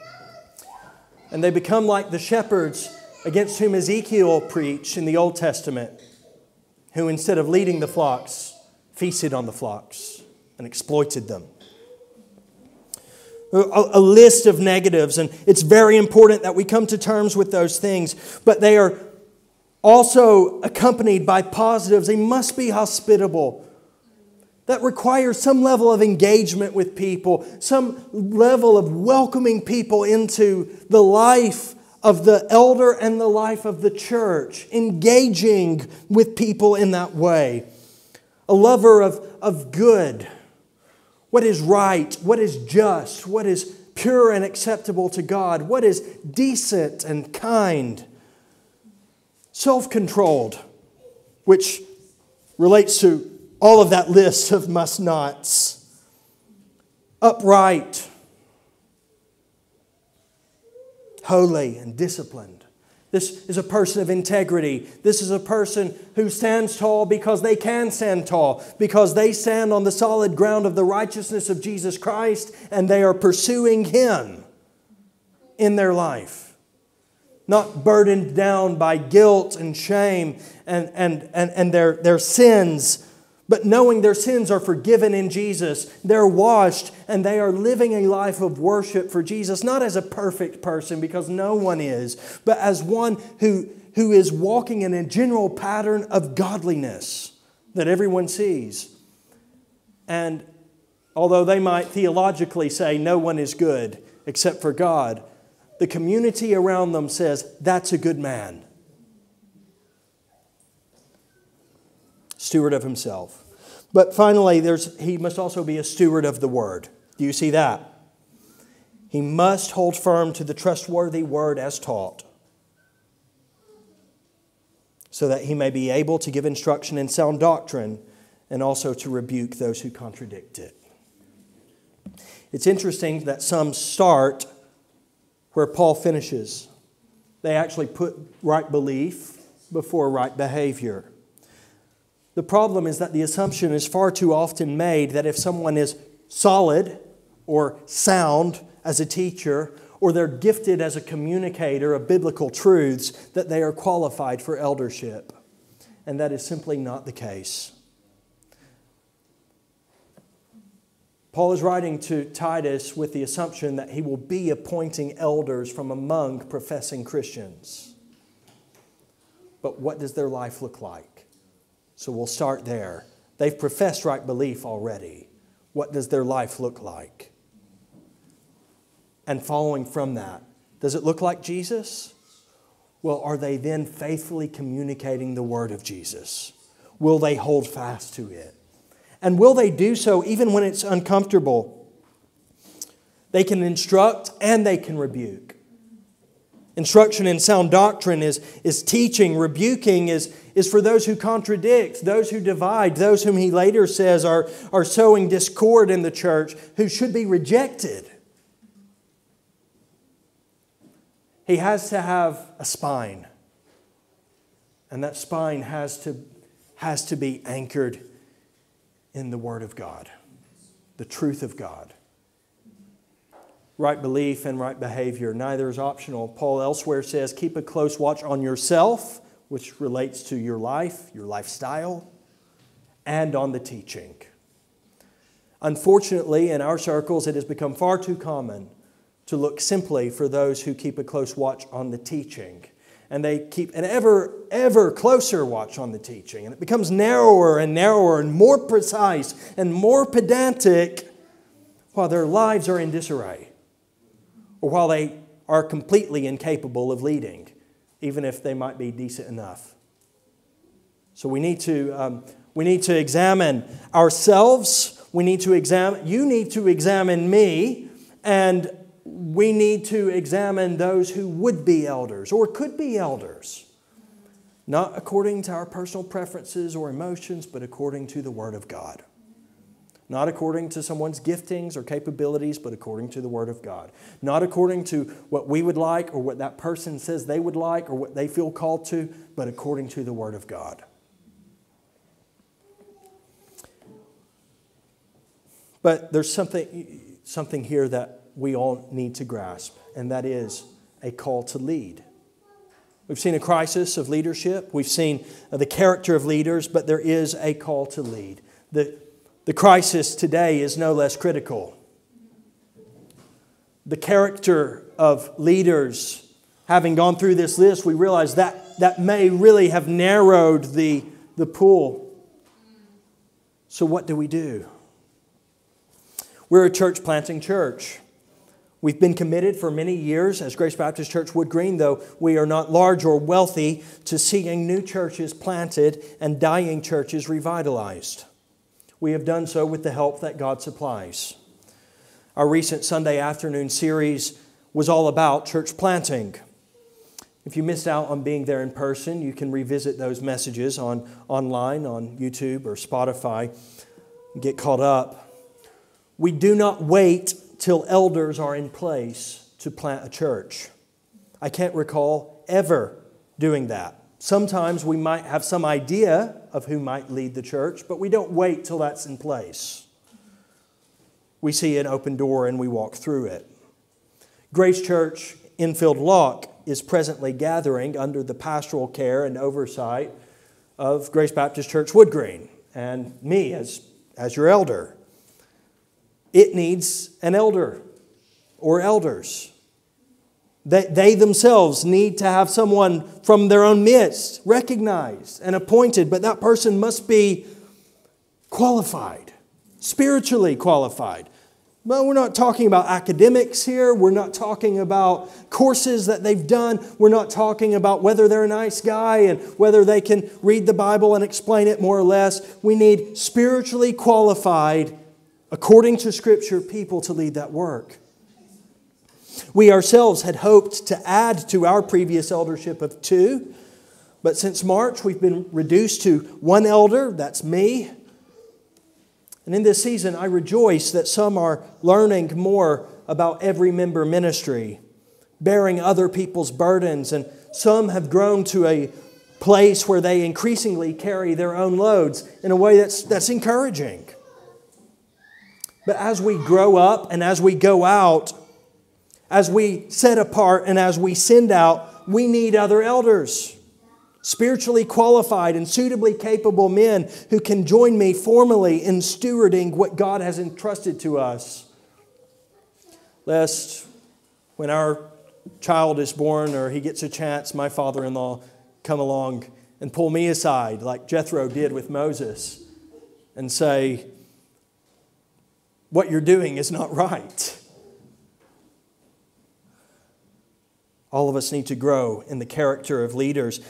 And they become like the shepherds against whom Ezekiel preached in the Old Testament, who instead of leading the flocks, feasted on the flocks and exploited them a, a list of negatives, and it's very important that we come to terms with those things, but they are also accompanied by positives. They must be hospitable. That requires some level of engagement with people, some level of welcoming people into the life of the elder and the life of the church, engaging with people in that way. A lover of, of good. What is right, what is just, what is pure and acceptable to God, what is decent and kind, self controlled, which relates to all of that list of must nots, upright, holy, and disciplined. This is a person of integrity. This is a person who stands tall because they can stand tall, because they stand on the solid ground of the righteousness of Jesus Christ and they are pursuing Him in their life. Not burdened down by guilt and shame and, and, and, and their, their sins but knowing their sins are forgiven in Jesus, they're washed and they are living a life of worship for Jesus, not as a perfect person, because no one is, but as one who, who is walking in a general pattern of godliness that everyone sees. And although they might theologically say no one is good except for God, the community around them says that's a good man. Steward of himself. But finally, there's, he must also be a steward of the word. Do you see that? He must hold firm to the trustworthy word as taught, so that he may be able to give instruction in sound doctrine and also to rebuke those who contradict it. It's interesting that some start where Paul finishes. They actually put right belief before right behavior. The problem is that the assumption is far too often made that if someone is solid or sound as a teacher, or they're gifted as a communicator of biblical truths, that they are qualified for eldership. And that is simply not the case. Paul is writing to Titus with the assumption that he will be appointing elders from among professing Christians. But what does their life look like? So we'll start there. They've professed right belief already. What does their life look like? And following from that, does it look like Jesus? Well, are they then faithfully communicating the word of Jesus? Will they hold fast to it? And will they do so even when it's uncomfortable? They can instruct and they can rebuke. Instruction in sound doctrine is, is teaching. Rebuking is, is for those who contradict, those who divide, those whom he later says are, are sowing discord in the church, who should be rejected. He has to have a spine. And that spine has to, has to be anchored in the Word of God, the truth of God. Right belief and right behavior, neither is optional. Paul elsewhere says, keep a close watch on yourself, which relates to your life, your lifestyle, and on the teaching. Unfortunately, in our circles, it has become far too common to look simply for those who keep a close watch on the teaching and they keep an ever, ever closer watch on the teaching. And it becomes narrower and narrower and more precise and more pedantic while their lives are in disarray or while they are completely incapable of leading, even if they might be decent enough. So we need to, um, we need to examine ourselves. We need to examine, you need to examine me and we need to examine those who would be elders or could be elders, not according to our personal preferences or emotions, but according to the Word of God. Not according to someone's giftings or capabilities, but according to the Word of God. Not according to what we would like or what that person says they would like or what they feel called to, but according to the Word of God. But there's something, something here that we all need to grasp, and that is a call to lead. We've seen a crisis of leadership, we've seen the character of leaders, but there is a call to lead. The, the crisis today is no less critical. The character of leaders, having gone through this list, we realize that that may really have narrowed the, the pool. So, what do we do? We're a church planting church. We've been committed for many years as Grace Baptist Church Wood Green, though we are not large or wealthy, to seeing new churches planted and dying churches revitalized. We have done so with the help that God supplies. Our recent Sunday afternoon series was all about church planting. If you missed out on being there in person, you can revisit those messages on, online on YouTube or Spotify. And get caught up. We do not wait till elders are in place to plant a church. I can't recall ever doing that. Sometimes we might have some idea of who might lead the church, but we don't wait till that's in place. We see an open door and we walk through it. Grace Church Enfield Lock is presently gathering under the pastoral care and oversight of Grace Baptist Church Wood Green and me as, as your elder it needs an elder or elders. They, they themselves need to have someone from their own midst recognized and appointed, but that person must be qualified, spiritually qualified. Well, we're not talking about academics here. We're not talking about courses that they've done. We're not talking about whether they're a nice guy and whether they can read the Bible and explain it more or less. We need spiritually qualified according to Scripture, people to lead that work. We ourselves had hoped to add to our previous eldership of two, but since March we've been reduced to one elder, that's me, And in this season, I rejoice that some are learning more about every member ministry, bearing other people's burdens, and some have grown to a place where they increasingly carry their own loads in a way that's, that's encouraging. But as we grow up and as we go out, as we set apart and as we send out, we need other elders spiritually qualified and suitably capable men who can join me formally in stewarding what God has entrusted to us. Lest when our child is born or he gets a chance, my father in law come along and pull me aside, like Jethro did with Moses, and say, What you're doing is not right. All of us need to grow in the character of leaders.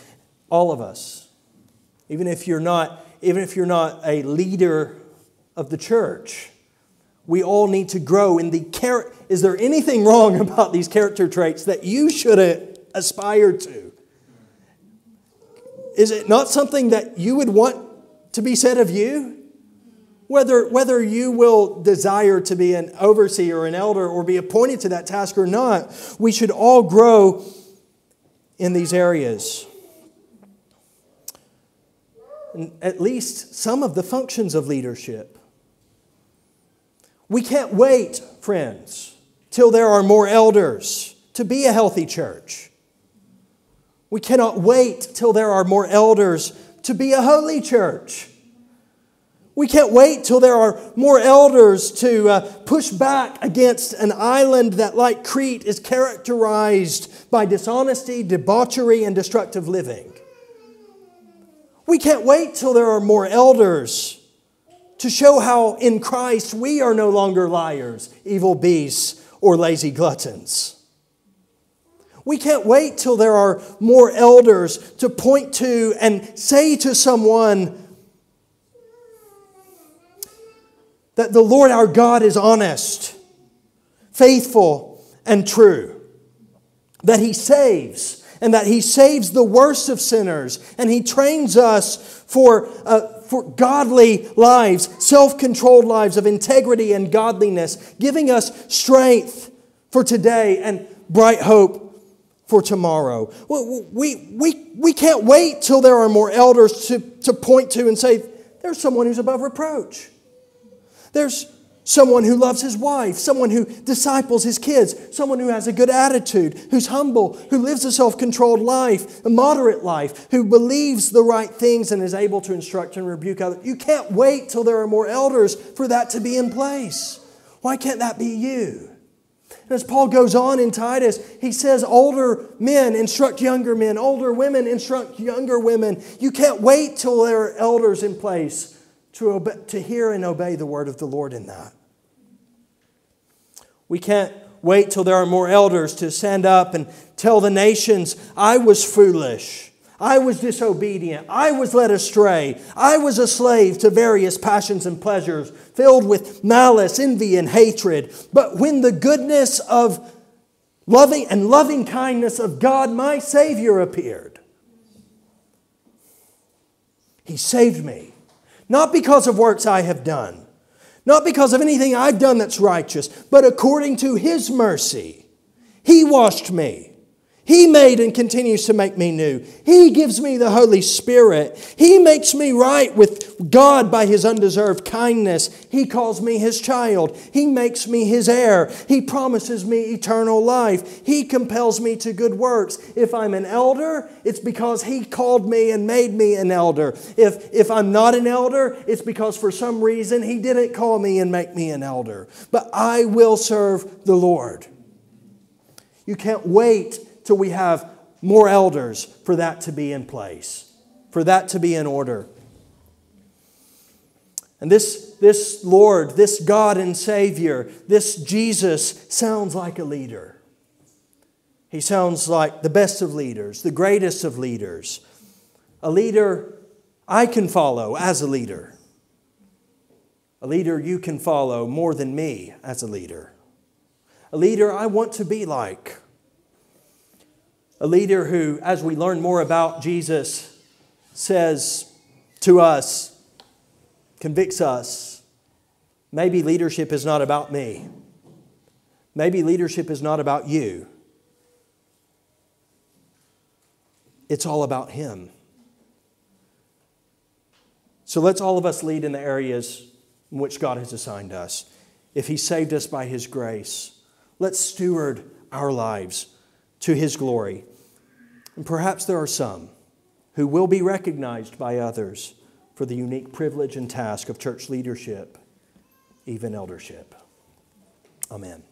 All of us. Even if you're not, even if you're not a leader of the church, we all need to grow in the character. Is there anything wrong about these character traits that you should aspire to? Is it not something that you would want to be said of you? Whether, whether you will desire to be an overseer or an elder or be appointed to that task or not, we should all grow in these areas at least some of the functions of leadership. We can't wait, friends, till there are more elders to be a healthy church. We cannot wait till there are more elders to be a holy church. We can't wait till there are more elders to uh, push back against an island that, like Crete, is characterized by dishonesty, debauchery, and destructive living. We can't wait till there are more elders to show how in Christ we are no longer liars, evil beasts, or lazy gluttons. We can't wait till there are more elders to point to and say to someone that the Lord our God is honest, faithful, and true, that He saves and that He saves the worst of sinners, and He trains us for, uh, for godly lives, self controlled lives of integrity and godliness, giving us strength for today and bright hope for tomorrow. We, we, we can't wait till there are more elders to, to point to and say, there's someone who's above reproach. There's someone who loves his wife, someone who disciples his kids, someone who has a good attitude, who's humble, who lives a self controlled life, a moderate life, who believes the right things and is able to instruct and rebuke others. You can't wait till there are more elders for that to be in place. Why can't that be you? As Paul goes on in Titus, he says, Older men instruct younger men, older women instruct younger women. You can't wait till there are elders in place to, to hear and obey the word of the Lord in that. We can't wait till there are more elders to stand up and tell the nations, I was foolish. I was disobedient. I was led astray. I was a slave to various passions and pleasures, filled with malice, envy, and hatred. But when the goodness of loving and loving kindness of God, my Savior, appeared, He saved me. Not because of works I have done, not because of anything I've done that's righteous, but according to His mercy. He washed me. He made and continues to make me new. He gives me the Holy Spirit. He makes me right with God by His undeserved kindness. He calls me His child. He makes me His heir. He promises me eternal life. He compels me to good works. If I'm an elder, it's because He called me and made me an elder. If, if I'm not an elder, it's because for some reason He didn't call me and make me an elder. But I will serve the Lord. You can't wait till we have more elders for that to be in place, for that to be in order. And this, this Lord, this God and Savior, this Jesus sounds like a leader. He sounds like the best of leaders, the greatest of leaders, a leader I can follow as a leader, a leader you can follow more than me as a leader, a leader I want to be like. A leader who, as we learn more about Jesus, says to us, convicts us, Maybe leadership is not about me. Maybe leadership is not about you. It's all about Him. So let's all of us lead in the areas in which God has assigned us. If He saved us by His grace, let's steward our lives to His glory. And perhaps there are some who will be recognized by others for the unique privilege and task of church leadership, even eldership. Amen.